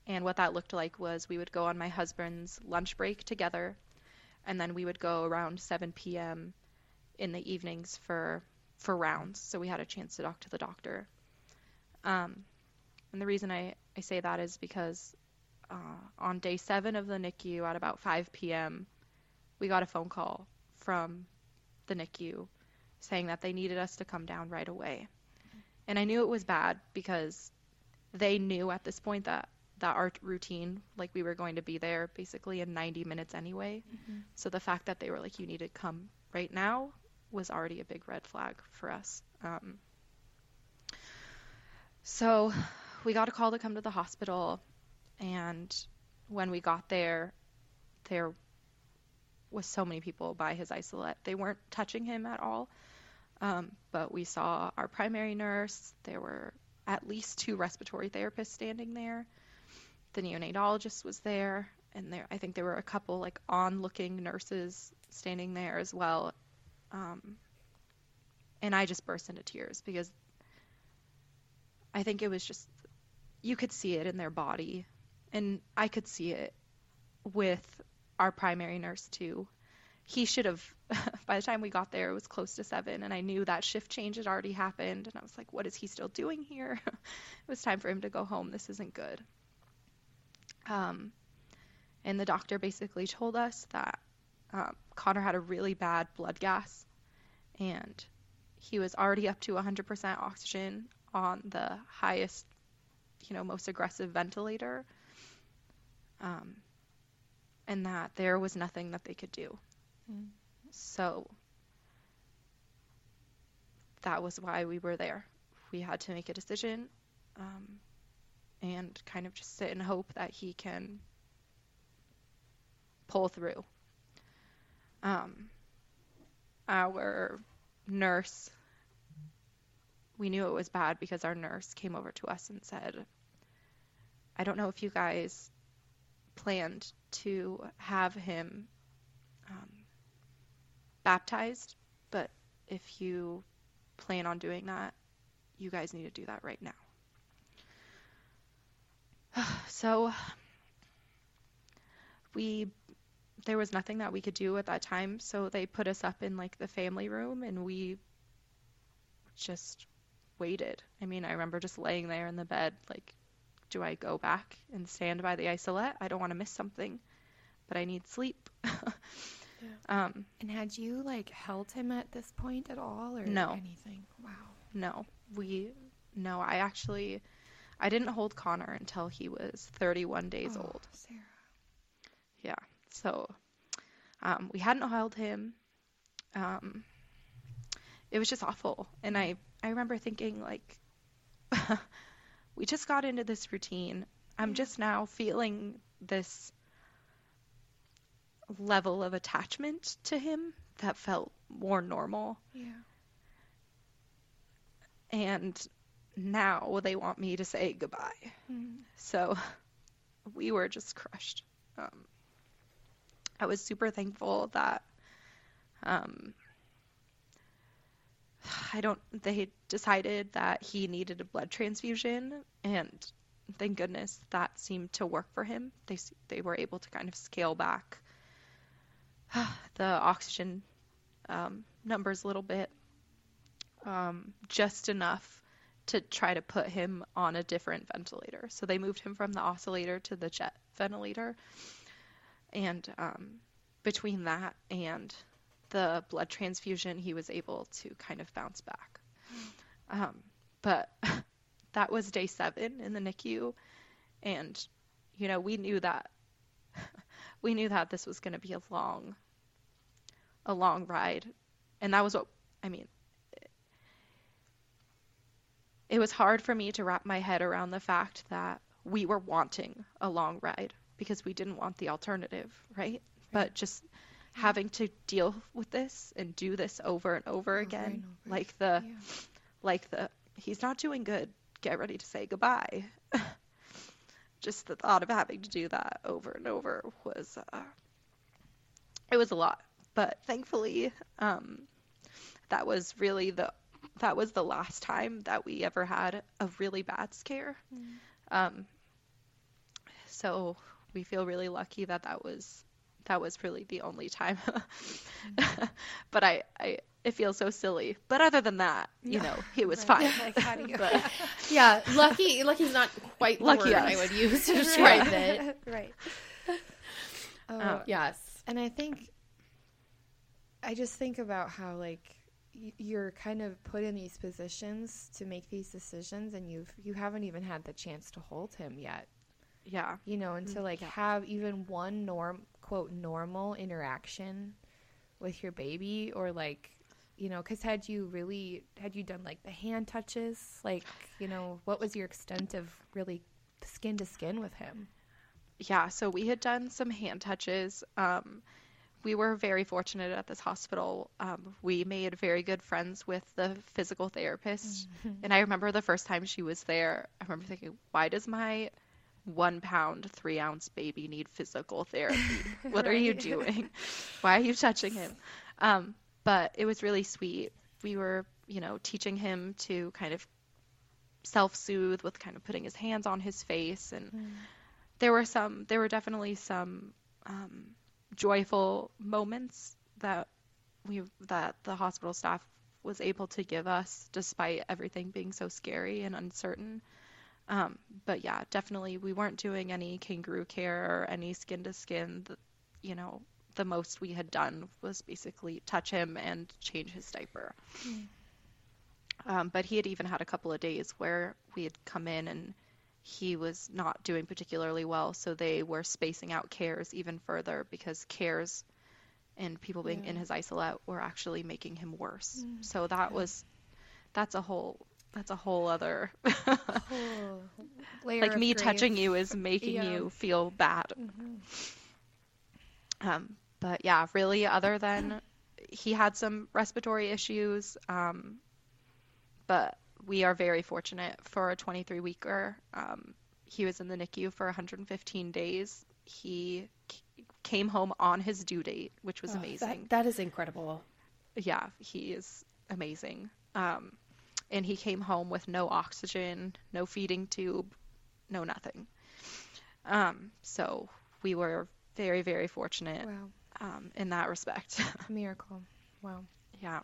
and what that looked like was we would go on my husband's lunch break together, and then we would go around 7 p.m. in the evenings for for rounds. So we had a chance to talk to the doctor. Um, and the reason I, I say that is because uh, on day seven of the NICU at about 5 p.m., we got a phone call from the NICU saying that they needed us to come down right away. And I knew it was bad because they knew at this point that that our routine, like we were going to be there basically in 90 minutes anyway. So the fact that they were like, you need to come right now was already a big red flag for us. Um, so we got a call to come to the hospital, and when we got there, there was so many people by his isolette. They weren't touching him at all. Um, but we saw our primary nurse. There were at least two respiratory therapists standing there. The neonatologist was there, and there I think there were a couple like on-looking nurses standing there as well. Um, and I just burst into tears because I think it was just you could see it in their body, and I could see it with our primary nurse too. He should have by the time we got there it was close to seven and i knew that shift change had already happened and i was like what is he still doing here? It was time for him to go home. This isn't good. Um, and the doctor basically told us that um, connor had a really bad blood gas and he was already up to 100% oxygen on the highest you know most aggressive ventilator um, and that there was nothing that they could do so that was why we were there. We had to make a decision um, and kind of just sit and hope that he can pull through. Um, our nurse, we knew it was bad because our nurse came over to us and said, I don't know if you guys planned to have him um, baptized, but if you plan on doing that, you guys need to do that right now. so we there was nothing that we could do at that time, so they put us up in like the family room and we just waited. I mean, I remember just laying there in the bed like do I go back and stand by the isolette? I don't want to miss something, but I need sleep. Yeah. Um, and had you like held him at this point at all, or no anything? Wow. No, we no. I actually I didn't hold Connor until he was 31 days oh, old. Sarah. Yeah. So um, we hadn't held him. Um, it was just awful, and I I remember thinking like. we just got into this routine. I'm just now feeling this level of attachment to him that felt more normal. Yeah. And now they want me to say goodbye. Mm. So we were just crushed. Um, I was super thankful that um, I don't. They decided that he needed a blood transfusion, and thank goodness that seemed to work for him. They they were able to kind of scale back the oxygen um, numbers a little bit, um, just enough to try to put him on a different ventilator. So they moved him from the oscillator to the jet ventilator. And um, between that and the blood transfusion, he was able to kind of bounce back. Um, but that was day seven in the NICU. And, you know, we knew that we knew that this was going to be a long, a long ride, and that was what I mean. It was hard for me to wrap my head around the fact that we were wanting a long ride because we didn't want the alternative, right? But just having to deal with this and do this over and over, over again, and over. like the, yeah. like the, he's not doing good. Get ready to say goodbye. just the thought of having to do that over and over was uh, it was a lot but thankfully um, that was really the that was the last time that we ever had a really bad scare mm. um, so we feel really lucky that that was that was really the only time mm. but I, I it feels so silly. But other than that, you know, he was right. fine. Yeah, but, yeah, lucky. Lucky's not quite the lucky word us. I would use to describe it. right. Oh, um, yes. And I think I just think about how like you're kind of put in these positions to make these decisions, and you've you haven't even had the chance to hold him yet. Yeah. You know, and to mm, like yeah. have even one norm quote normal interaction with your baby or like you know, because had you really had you done like the hand touches, like you know, what was your extent of really skin to skin with him? Yeah, so we had done some hand touches. Um, we were very fortunate at this hospital. Um, we made very good friends with the physical therapist. Mm-hmm. And I remember the first time she was there, I remember thinking, why does my one pound, three ounce baby need physical therapy? What right. are you doing? Why are you touching him? Um, but it was really sweet. We were, you know, teaching him to kind of self soothe with kind of putting his hands on his face. And mm. there were some, there were definitely some um, joyful moments that we, that the hospital staff was able to give us despite everything being so scary and uncertain. Um, but yeah, definitely we weren't doing any kangaroo care or any skin to skin. You know, the most we had done was basically touch him and change his diaper. Mm. Um, but he had even had a couple of days where we had come in and he was not doing particularly well, so they were spacing out cares even further because cares and people being yeah. in his isolette were actually making him worse. Mm. So that was that's a whole that's a whole other whole like me grace. touching you is making yeah. you feel bad. Mm-hmm. Um, but yeah, really, other than he had some respiratory issues, um, but we are very fortunate for a 23 weeker. Um, he was in the NICU for 115 days. He c- came home on his due date, which was oh, amazing. That, that is incredible. Yeah, he is amazing. Um, and he came home with no oxygen, no feeding tube, no nothing. Um, so we were very, very fortunate wow. um, in that respect. A miracle. Wow. Yeah.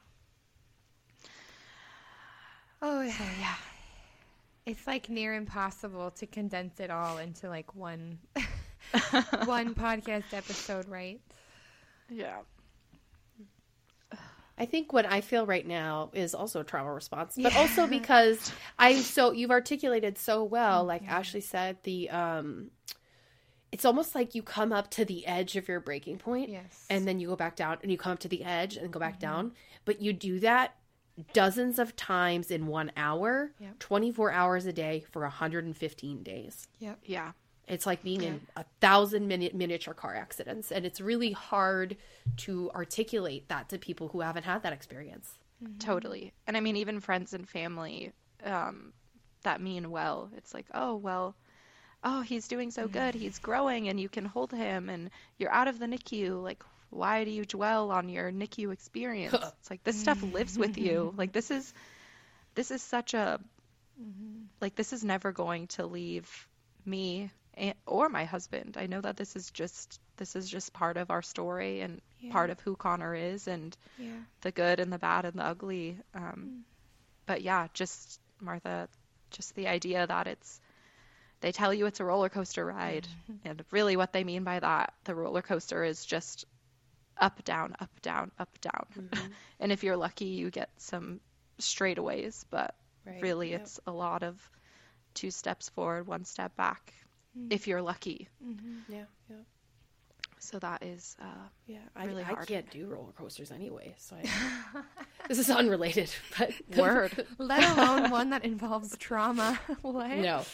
Oh, so, yeah. It's like near impossible to condense it all into like one one podcast episode, right? Yeah. I think what I feel right now is also a trauma response, but yeah. also because I so you've articulated so well, like yeah. Ashley said, the um it's almost like you come up to the edge of your breaking point yes. and then you go back down and you come up to the edge and go back mm-hmm. down, but you do that dozens of times in 1 hour, yep. 24 hours a day for 115 days. Yep. Yeah. It's like being yeah. in a thousand minute miniature car accidents, and it's really hard to articulate that to people who haven't had that experience. Mm-hmm. Totally, and I mean, even friends and family um, that mean well. It's like, oh well, oh he's doing so good, mm-hmm. he's growing, and you can hold him, and you're out of the NICU. Like, why do you dwell on your NICU experience? it's like this stuff lives with you. Like this is, this is such a, mm-hmm. like this is never going to leave me and, or my husband. I know that this is just this is just part of our story and yeah. part of who Connor is and yeah. the good and the bad and the ugly. Um, mm. But yeah, just Martha, just the idea that it's they tell you it's a roller coaster ride, mm-hmm. and really what they mean by that, the roller coaster is just up, down, up, down, up, down. Mm-hmm. and if you're lucky, you get some straightaways, but right. really yep. it's a lot of two steps forward, one step back, mm-hmm. if you're lucky. Mm-hmm. Yeah, yeah. So that is uh, yeah. Really I, I can't do roller coasters anyway, so I, this is unrelated. But word, let alone one that involves trauma. what? No.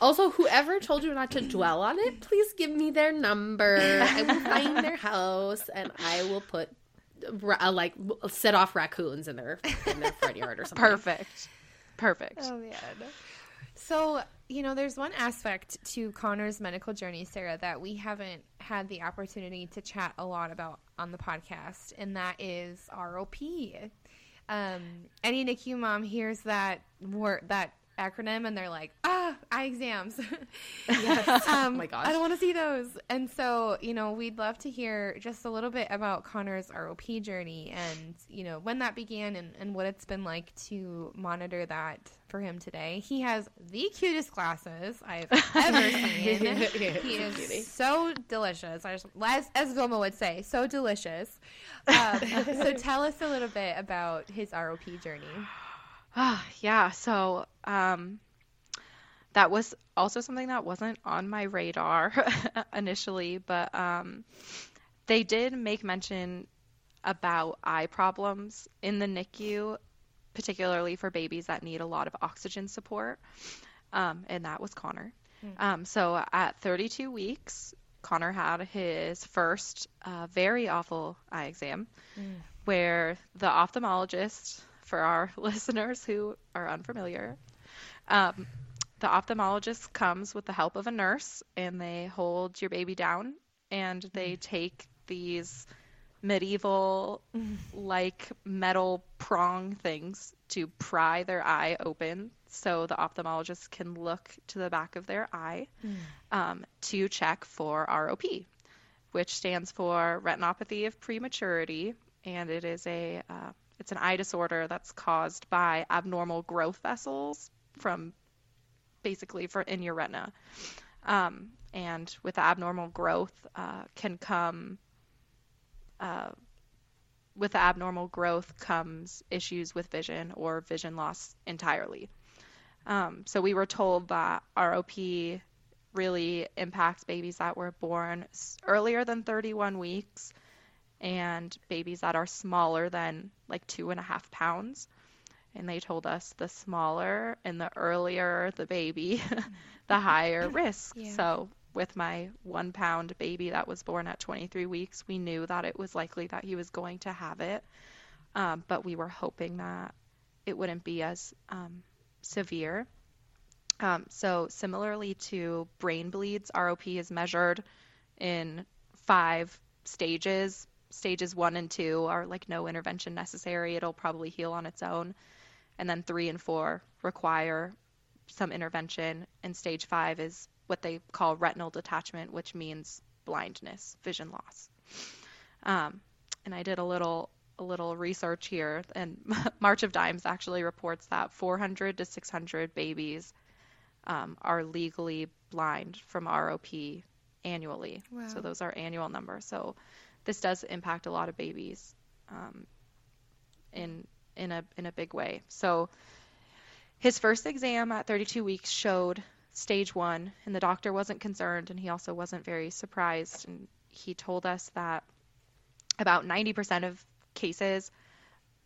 Also, whoever told you not to dwell on it, please give me their number. I will find their house and I will put uh, like set off raccoons in their in their front yard or something. Perfect. Perfect. Oh man. So, you know, there's one aspect to Connor's medical journey, Sarah, that we haven't had the opportunity to chat a lot about on the podcast, and that is ROP. Um, any NICU mom hears that word, that acronym and they're like, ah, eye exams. yes. um, oh my gosh. I don't want to see those. And so, you know, we'd love to hear just a little bit about Connor's ROP journey and, you know, when that began and, and what it's been like to monitor that for him today. He has the cutest glasses I've ever seen. he is so delicious. As, as Vilma would say, so delicious. Um, so tell us a little bit about his ROP journey. Ah, yeah. So um, that was also something that wasn't on my radar initially, but um, they did make mention about eye problems in the NICU, particularly for babies that need a lot of oxygen support, um, and that was Connor. Mm. Um, so at 32 weeks, Connor had his first uh, very awful eye exam, mm. where the ophthalmologist, for our listeners who are unfamiliar, um, the ophthalmologist comes with the help of a nurse and they hold your baby down and they mm. take these medieval like metal prong things to pry their eye open so the ophthalmologist can look to the back of their eye mm. um, to check for ROP, which stands for retinopathy of prematurity, and it is a uh, it's an eye disorder that's caused by abnormal growth vessels from basically for in your retina. Um, and with abnormal growth uh, can come uh, with abnormal growth comes issues with vision or vision loss entirely. Um, so we were told that ROP really impacts babies that were born earlier than 31 weeks and babies that are smaller than like two and a half pounds. And they told us the smaller and the earlier the baby, the higher risk. Yeah. So with my one pound baby that was born at 23 weeks, we knew that it was likely that he was going to have it. Um, but we were hoping that it wouldn't be as um, severe. Um, so, similarly to brain bleeds, ROP is measured in five stages. Stages one and two are like no intervention necessary, it'll probably heal on its own. And then three and four require some intervention. And stage five is what they call retinal detachment, which means blindness, vision loss. Um, and I did a little a little research here, and March of Dimes actually reports that 400 to 600 babies um, are legally blind from ROP annually. Wow. So those are annual numbers. So this does impact a lot of babies um, in in a in a big way. So his first exam at 32 weeks showed stage one, and the doctor wasn't concerned, and he also wasn't very surprised. And he told us that about 90% of cases,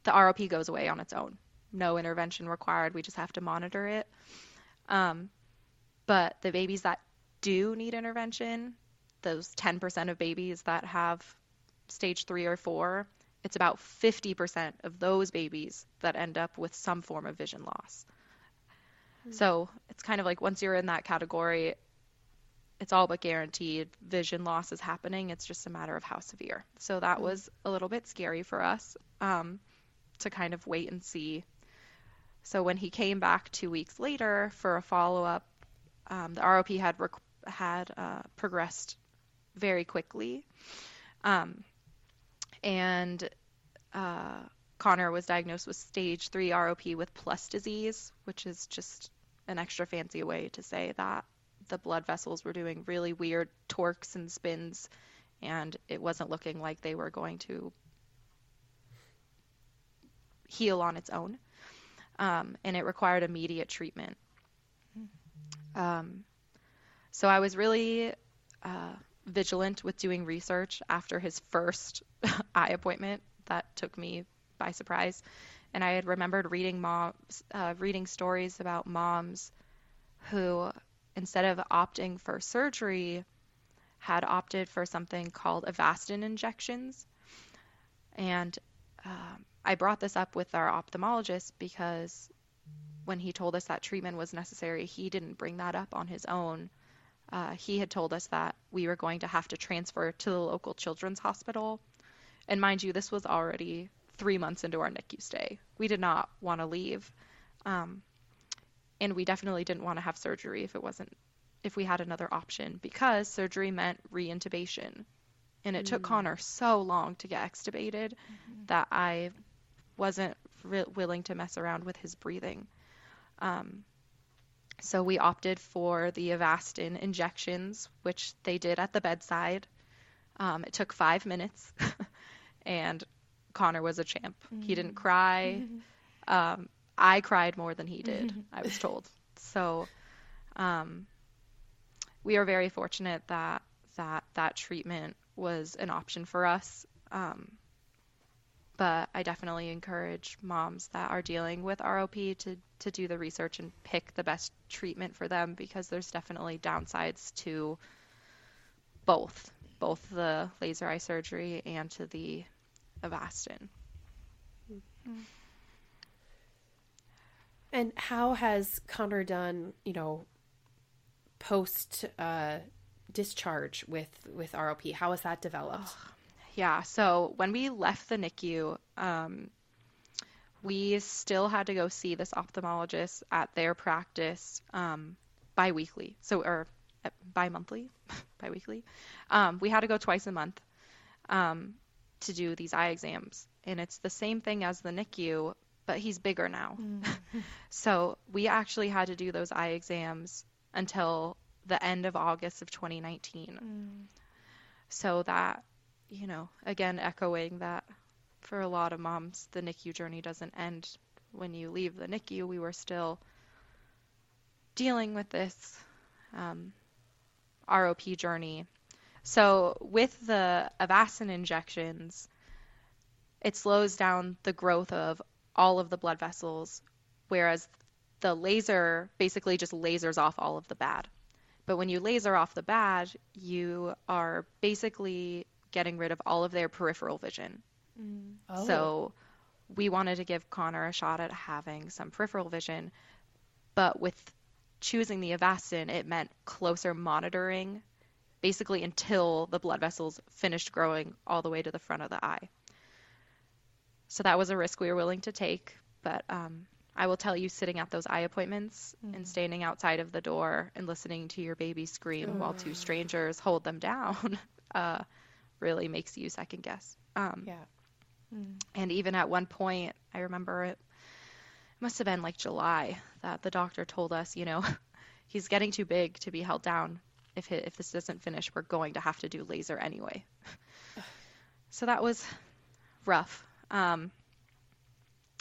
the ROP goes away on its own. No intervention required. We just have to monitor it. Um, but the babies that do need intervention, those 10% of babies that have stage three or four, it's about 50% of those babies that end up with some form of vision loss. Mm-hmm. So it's kind of like once you're in that category, it's all but guaranteed vision loss is happening. It's just a matter of how severe. So that mm-hmm. was a little bit scary for us um, to kind of wait and see. So when he came back two weeks later for a follow up, um, the ROP had rec- had uh, progressed very quickly, um, and uh, Connor was diagnosed with stage three ROP with plus disease, which is just an extra fancy way to say that the blood vessels were doing really weird torques and spins, and it wasn't looking like they were going to heal on its own. Um, and it required immediate treatment. Um, so I was really uh, vigilant with doing research after his first eye appointment. That took me by surprise. And I had remembered reading moms, uh, reading stories about moms who instead of opting for surgery, had opted for something called Avastin injections. And um, I brought this up with our ophthalmologist because when he told us that treatment was necessary, he didn't bring that up on his own. Uh, he had told us that we were going to have to transfer to the local children's hospital. And mind you, this was already three months into our NICU stay. We did not want to leave. Um, and we definitely didn't want to have surgery if it wasn't if we had another option because surgery meant reintubation and it mm. took Connor so long to get extubated mm-hmm. that I wasn't re- willing to mess around with his breathing. Um, so we opted for the Avastin injections, which they did at the bedside. Um, it took five minutes, and Connor was a champ. Mm-hmm. He didn't cry. Um, I cried more than he did, I was told. So um, we are very fortunate that that that treatment was an option for us. Um, but I definitely encourage moms that are dealing with ROP to, to do the research and pick the best treatment for them because there's definitely downsides to both, both the laser eye surgery and to the Avastin. And how has Connor done, you know, post uh, discharge with with ROP? How has that developed? Yeah, so when we left the NICU, um, we still had to go see this ophthalmologist at their practice um, biweekly. So, or uh, bi-monthly, biweekly. Um, we had to go twice a month um, to do these eye exams, and it's the same thing as the NICU, but he's bigger now. so we actually had to do those eye exams until the end of August of 2019. So that you know, again, echoing that for a lot of moms, the NICU journey doesn't end when you leave the NICU. We were still dealing with this um, ROP journey. So, with the Avastin injections, it slows down the growth of all of the blood vessels, whereas the laser basically just lasers off all of the bad. But when you laser off the bad, you are basically getting rid of all of their peripheral vision. Oh. So we wanted to give Connor a shot at having some peripheral vision, but with choosing the Avastin, it meant closer monitoring, basically until the blood vessels finished growing all the way to the front of the eye. So that was a risk we were willing to take, but um, I will tell you, sitting at those eye appointments and standing outside of the door and listening to your baby scream while two strangers hold them down uh, really makes you second guess. Um, yeah. and even at one point, I remember it must have been like July that the doctor told us, you know, he's getting too big to be held down. If it, if this doesn't finish, we're going to have to do laser anyway. so that was rough. Um,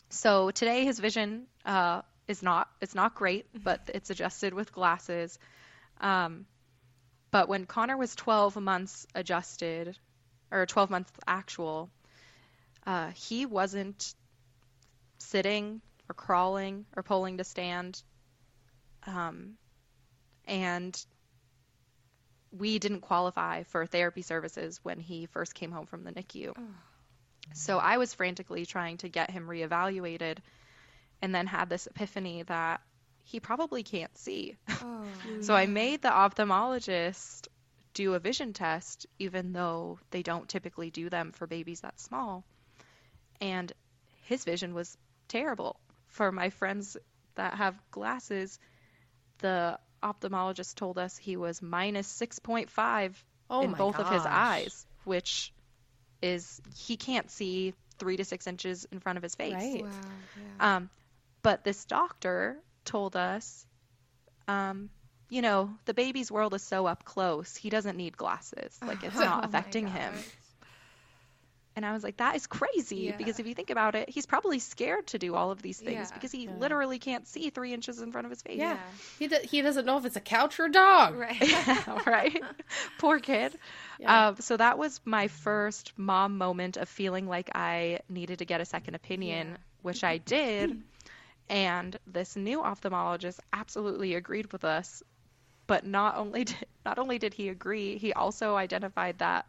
so today his vision uh, is not it's not great, but it's adjusted with glasses. Um, but when Connor was 12 months adjusted, or 12 months actual, uh, he wasn't sitting or crawling or pulling to stand. Um, and we didn't qualify for therapy services when he first came home from the NICU. So I was frantically trying to get him reevaluated and then had this epiphany that he probably can't see. Oh. So I made the ophthalmologist do a vision test, even though they don't typically do them for babies that small. And his vision was terrible. For my friends that have glasses, the ophthalmologist told us he was minus 6.5 Oh in my both of his eyes, which is he can't see three to six inches in front of his face. Right. Wow. Yeah. Um, but this doctor told us, um, you know, the baby's world is so up close, he doesn't need glasses. Like it's Oh not my affecting him. And I was like, that is crazy Yeah. because if you think about it, he's probably scared to do all of these things Yeah. because he literally can't see three inches in front of his face. Yeah. He, do- he doesn't know if it's a couch or a dog. Right. right? Poor kid. Yeah. Uh, so that was my first mom moment of feeling like I needed to get a second opinion, Yeah. which I did. And this new ophthalmologist absolutely agreed with us. But not only did, not only did he agree, he also identified that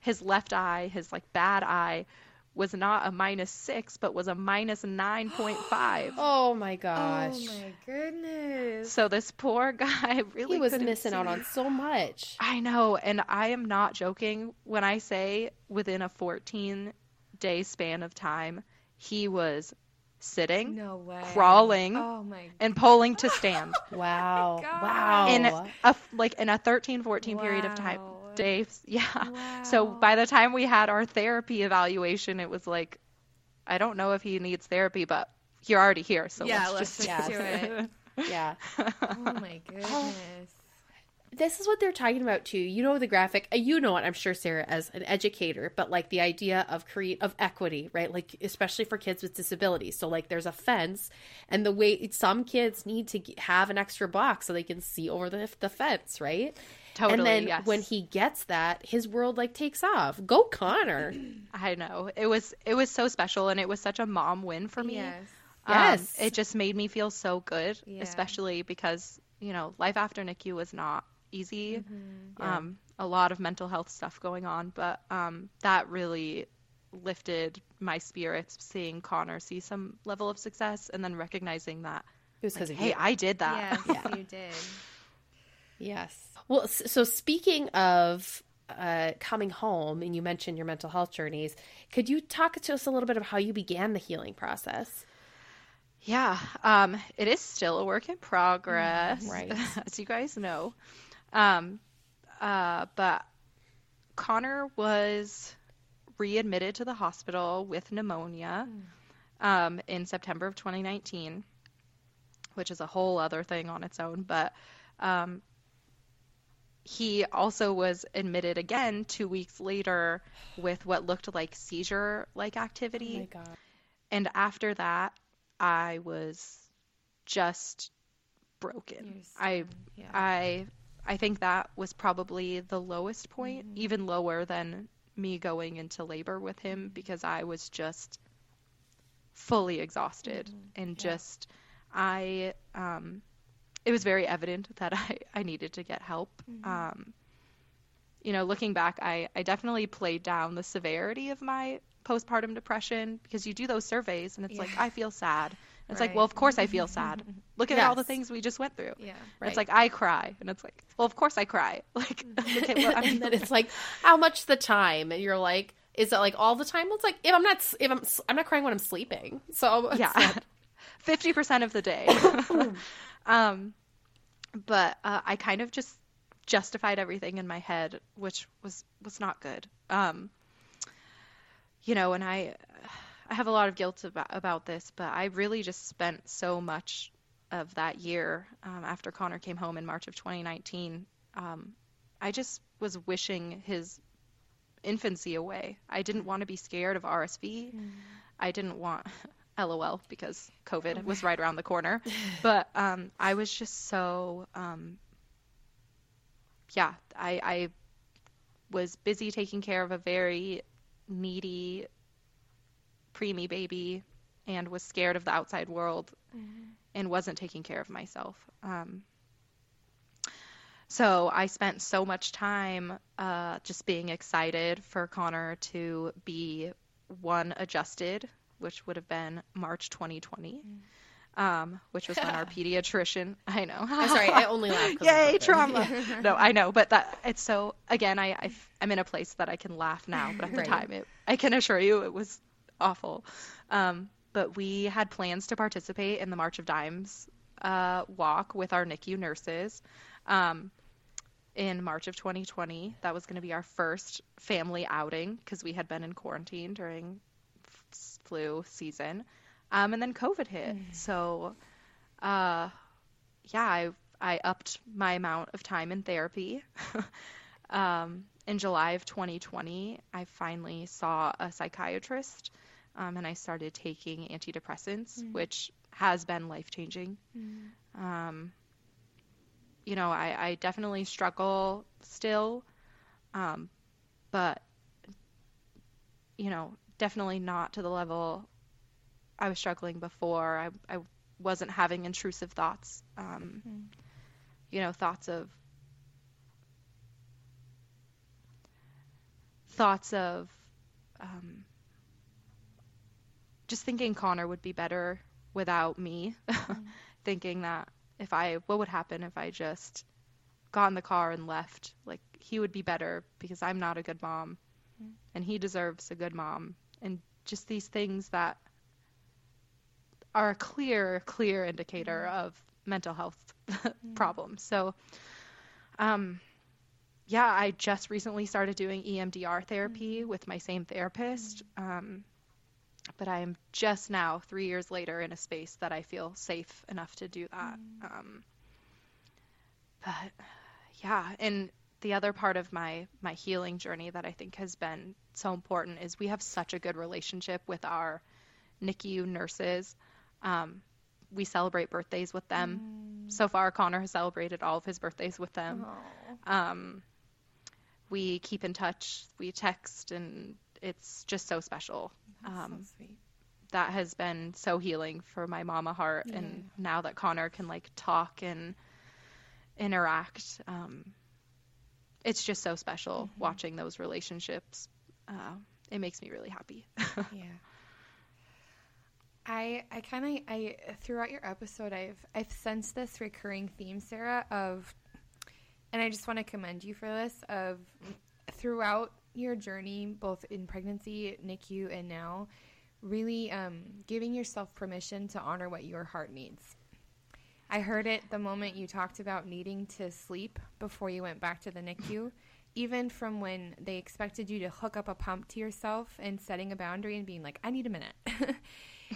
his left eye, his like bad eye, was not a minus six, but was a minus nine point five. Oh my gosh. Oh my goodness. So this poor guy really he was couldn't missing out on so much. I know, and I am not joking when I say within a 14 day span of time, he was sitting No way. Crawling. Oh my. and pulling to stand oh Wow. God. wow. in a like in a 13 14 period of time. Wow. Days, yeah. So by the time we had our therapy evaluation, it was like, I don't know if he needs therapy, but you're already here, so Yeah, let's, let's just just do it. yeah. Oh my oh. goodness. This is what they're talking about too. You know the graphic. uh, You know it, I'm sure, Sarah, as an educator. But like the idea of create of equity, right? Like especially for kids with disabilities. So like there's a fence, and the way some kids need to have an extra box so they can see over the the fence, right? Totally. and then yes. when he gets that, his world like takes off. Go Connor. I know it was it was so special, and it was such a mom win for me. Yes. Um, Yes. it just made me feel so good, Yeah. especially because, you know, life after NICU was not easy. Mm-hmm. Yeah. Um, a lot of mental health stuff going on, but um, that really lifted my spirits seeing Connor see some level of success and then recognizing that it was because like, hey, you. I did that. Yes, yeah. you did. Yes. Well, so speaking of uh, coming home, and you mentioned your mental health journeys, could you talk to us a little bit of how you began the healing process? Yeah, um, it is still a work in progress, right? As you guys know, um, uh, but Connor was readmitted to the hospital with pneumonia mm. um, in September of 2019, which is a whole other thing on its own. But um, he also was admitted again two weeks later with what looked like seizure like activity. Oh and after that, I was just broken. I yeah. I I think that was probably the lowest point, mm-hmm. even lower than me going into labor with him mm-hmm. because I was just fully exhausted mm-hmm. and yeah. just I um it was very evident that I, I needed to get help. Mm-hmm. Um, you know, looking back, I, I definitely played down the severity of my postpartum depression because you do those surveys and it's yeah. like, I feel sad. It's right. like, well, of course I feel sad. Look at yes. all the things we just went through. Yeah. Right. It's like, I cry. And it's like, well, of course I cry. Like, look at what I'm And then it's like, how much the time? And you're like, is it like all the time? Well, it's like, if I'm not, if I'm, I'm not crying when I'm sleeping. So, yeah. 50% of the day. Um, but uh, I kind of just justified everything in my head, which was was not good. Um, you know, and I I have a lot of guilt about about this, but I really just spent so much of that year um, after Connor came home in March of 2019. Um, I just was wishing his infancy away. I didn't want to be scared of RSV. Mm. I didn't want LOL because COVID was right around the corner. But um, I was just so um, yeah, I, I was busy taking care of a very needy preemie baby and was scared of the outside world mm-hmm. and wasn't taking care of myself. Um, so I spent so much time uh, just being excited for Connor to be one adjusted which would have been March 2020. Mm. Um, which was when our pediatrician. I know. I'm sorry. I only laugh. Yay, trauma. no, I know, but that it's so. Again, I, I am in a place that I can laugh now, but at right. the time, it, I can assure you, it was awful. Um, but we had plans to participate in the March of Dimes uh, walk with our NICU nurses. Um, in March of 2020, that was going to be our first family outing because we had been in quarantine during flu season. Um, and then COVID hit. Mm. So, uh, yeah, I, I upped my amount of time in therapy. um, in July of 2020, I finally saw a psychiatrist um, and I started taking antidepressants, mm. which has been life changing. Mm. Um, you know, I, I, definitely struggle still, um, but, you know, definitely not to the level I was struggling before. I, I wasn't having intrusive thoughts, um, mm. you know, thoughts of thoughts of um, just thinking Connor would be better without me, mm. thinking that if I, what would happen if I just got in the car and left? Like, he would be better because I'm not a good mom, mm. and he deserves a good mom and just these things that are a clear, clear indicator mm-hmm. of mental health mm-hmm. problems. So, um, yeah, I just recently started doing EMDR therapy mm-hmm. with my same therapist. Um, but I am just now, three years later, in a space that I feel safe enough to do that. Mm. Um, but yeah, and the other part of my my healing journey that I think has been so important is we have such a good relationship with our NICU nurses. Um, we celebrate birthdays with them. Mm. So far, Connor has celebrated all of his birthdays with them. Um, we keep in touch. We text, and it's just so special. Um, so that has been so healing for my mama heart. Yeah. And now that Connor can like talk and interact. Um, it's just so special mm-hmm. watching those relationships. Uh, it makes me really happy. yeah. I I kind of I throughout your episode I've I've sensed this recurring theme Sarah of and I just want to commend you for this of throughout your journey both in pregnancy, NICU and now really um, giving yourself permission to honor what your heart needs. I heard it the moment you talked about needing to sleep before you went back to the NICU, even from when they expected you to hook up a pump to yourself and setting a boundary and being like, I need a minute.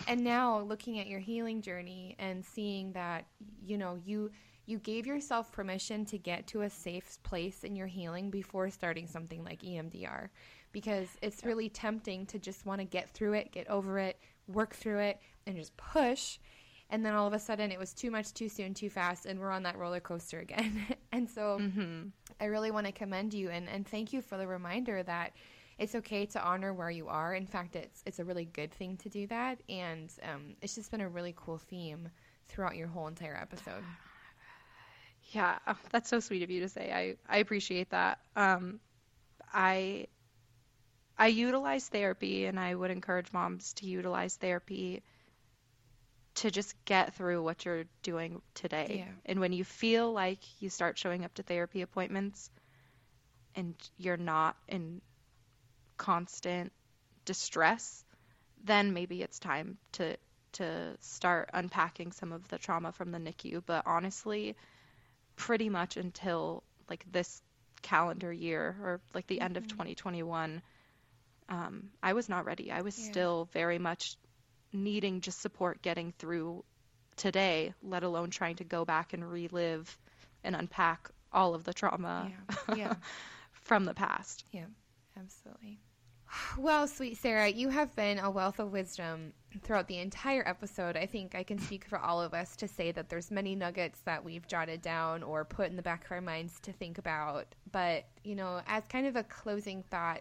and now looking at your healing journey and seeing that, you know, you you gave yourself permission to get to a safe place in your healing before starting something like EMDR because it's really tempting to just want to get through it, get over it, work through it and just push. And then all of a sudden it was too much too soon too fast and we're on that roller coaster again. And so mm-hmm. i really want to commend you and, and thank you for the reminder that it's okay to honor where you are. In fact it's it's a really good thing to do that. And um, it's just been a really cool theme throughout your whole entire episode yeah oh, that's so sweet of you to say i i appreciate that um, i i utilize therapy and i would encourage moms to utilize therapy to just get through what you're doing today. Yeah. And when you feel like you start showing up to therapy appointments and you're not in constant distress, then maybe it's time to to start unpacking some of the trauma from the NICU. But honestly, pretty much until like this calendar year or like the mm-hmm. end of 2021, mm-hmm. um, I was not ready. I was yeah. still very much needing just support getting through today, let alone trying to go back and relive and unpack all of the trauma yeah. Yeah. from the past. Yeah, absolutely. Well, sweet Sarah, you have been a wealth of wisdom throughout the entire episode. I think I can speak for all of us to say that there's many nuggets that we've jotted down or put in the back of our minds to think about. But, you know, as kind of a closing thought,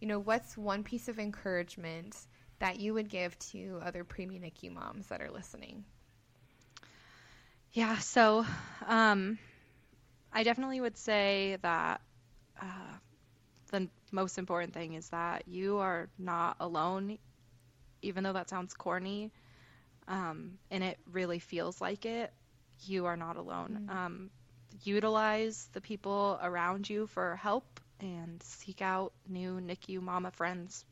you know, what's one piece of encouragement that you would give to other preemie NICU moms that are listening? Yeah, so um, I definitely would say that uh, the most important thing is that you are not alone, even though that sounds corny, um, and it really feels like it. You are not alone. Mm-hmm. Um, utilize the people around you for help and seek out new NICU mama friends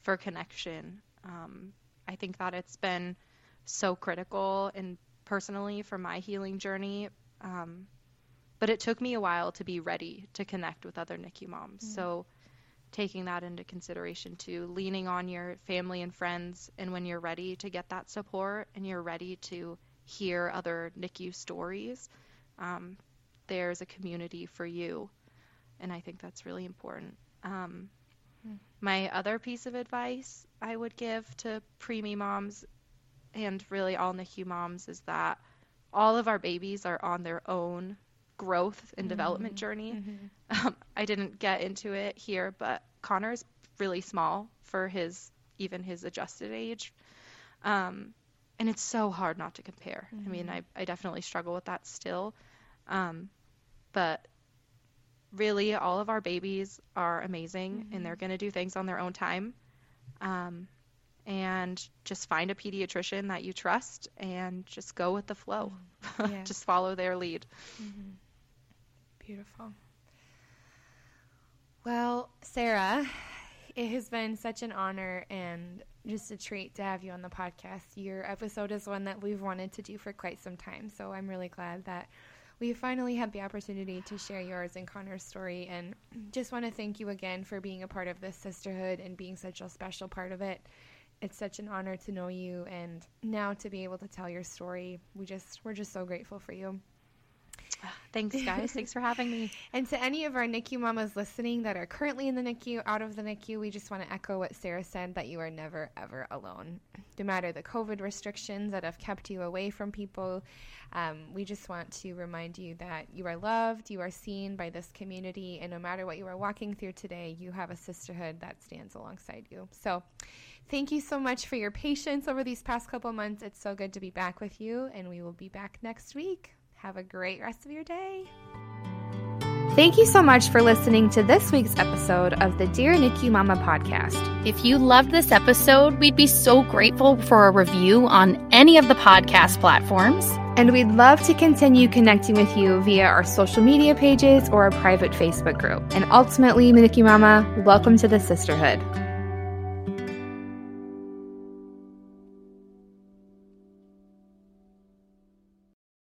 for connection. Um, I think that it's been so critical and personally for my healing journey. Um, but it took me a while to be ready to connect with other NICU moms. Mm-hmm. So taking that into consideration too, leaning on your family and friends, and when you're ready to get that support and you're ready to hear other NICU stories, um, there's a community for you. And I think that's really important. Um, my other piece of advice I would give to preemie moms and really all NICU moms is that all of our babies are on their own growth and mm-hmm. development journey. Mm-hmm. Um, I didn't get into it here, but Connor is really small for his even his adjusted age. Um, and it's so hard not to compare. Mm-hmm. I mean, mm-hmm. I, I definitely struggle with that still. Um, but really all of our babies are amazing mm-hmm. and they're going to do things on their own time. Um, and just find a pediatrician that you trust and just go with the flow. Mm-hmm. Yeah. just follow their lead. Beautiful. Well, Sarah, it has been such an honor and just a treat to have you on the podcast. Your episode is one that we've wanted to do for quite some time, so I'm really glad that we finally had the opportunity to share yours and Connor's story. And just want to thank you again for being a part of this sisterhood and being such a special part of it. It's such an honor to know you and now to be able to tell your story. We just we're just so grateful for you. Thanks, guys. Thanks for having me. And to any of our NICU mamas listening that are currently in the NICU, out of the NICU, we just want to echo what Sarah said that you are never, ever alone. No matter the COVID restrictions that have kept you away from people, um, we just want to remind you that you are loved, you are seen by this community, and no matter what you are walking through today, you have a sisterhood that stands alongside you. So, thank you so much for your patience over these past couple months. It's so good to be back with you, and we will be back next week. Have a great rest of your day. Thank you so much for listening to this week's episode of the Dear NICU Mama podcast. If you loved this episode, we'd be so grateful for a review on any of the podcast platforms. And we'd love to continue connecting with you via our social media pages or a private Facebook group. And ultimately, NICU Mama, welcome to the sisterhood.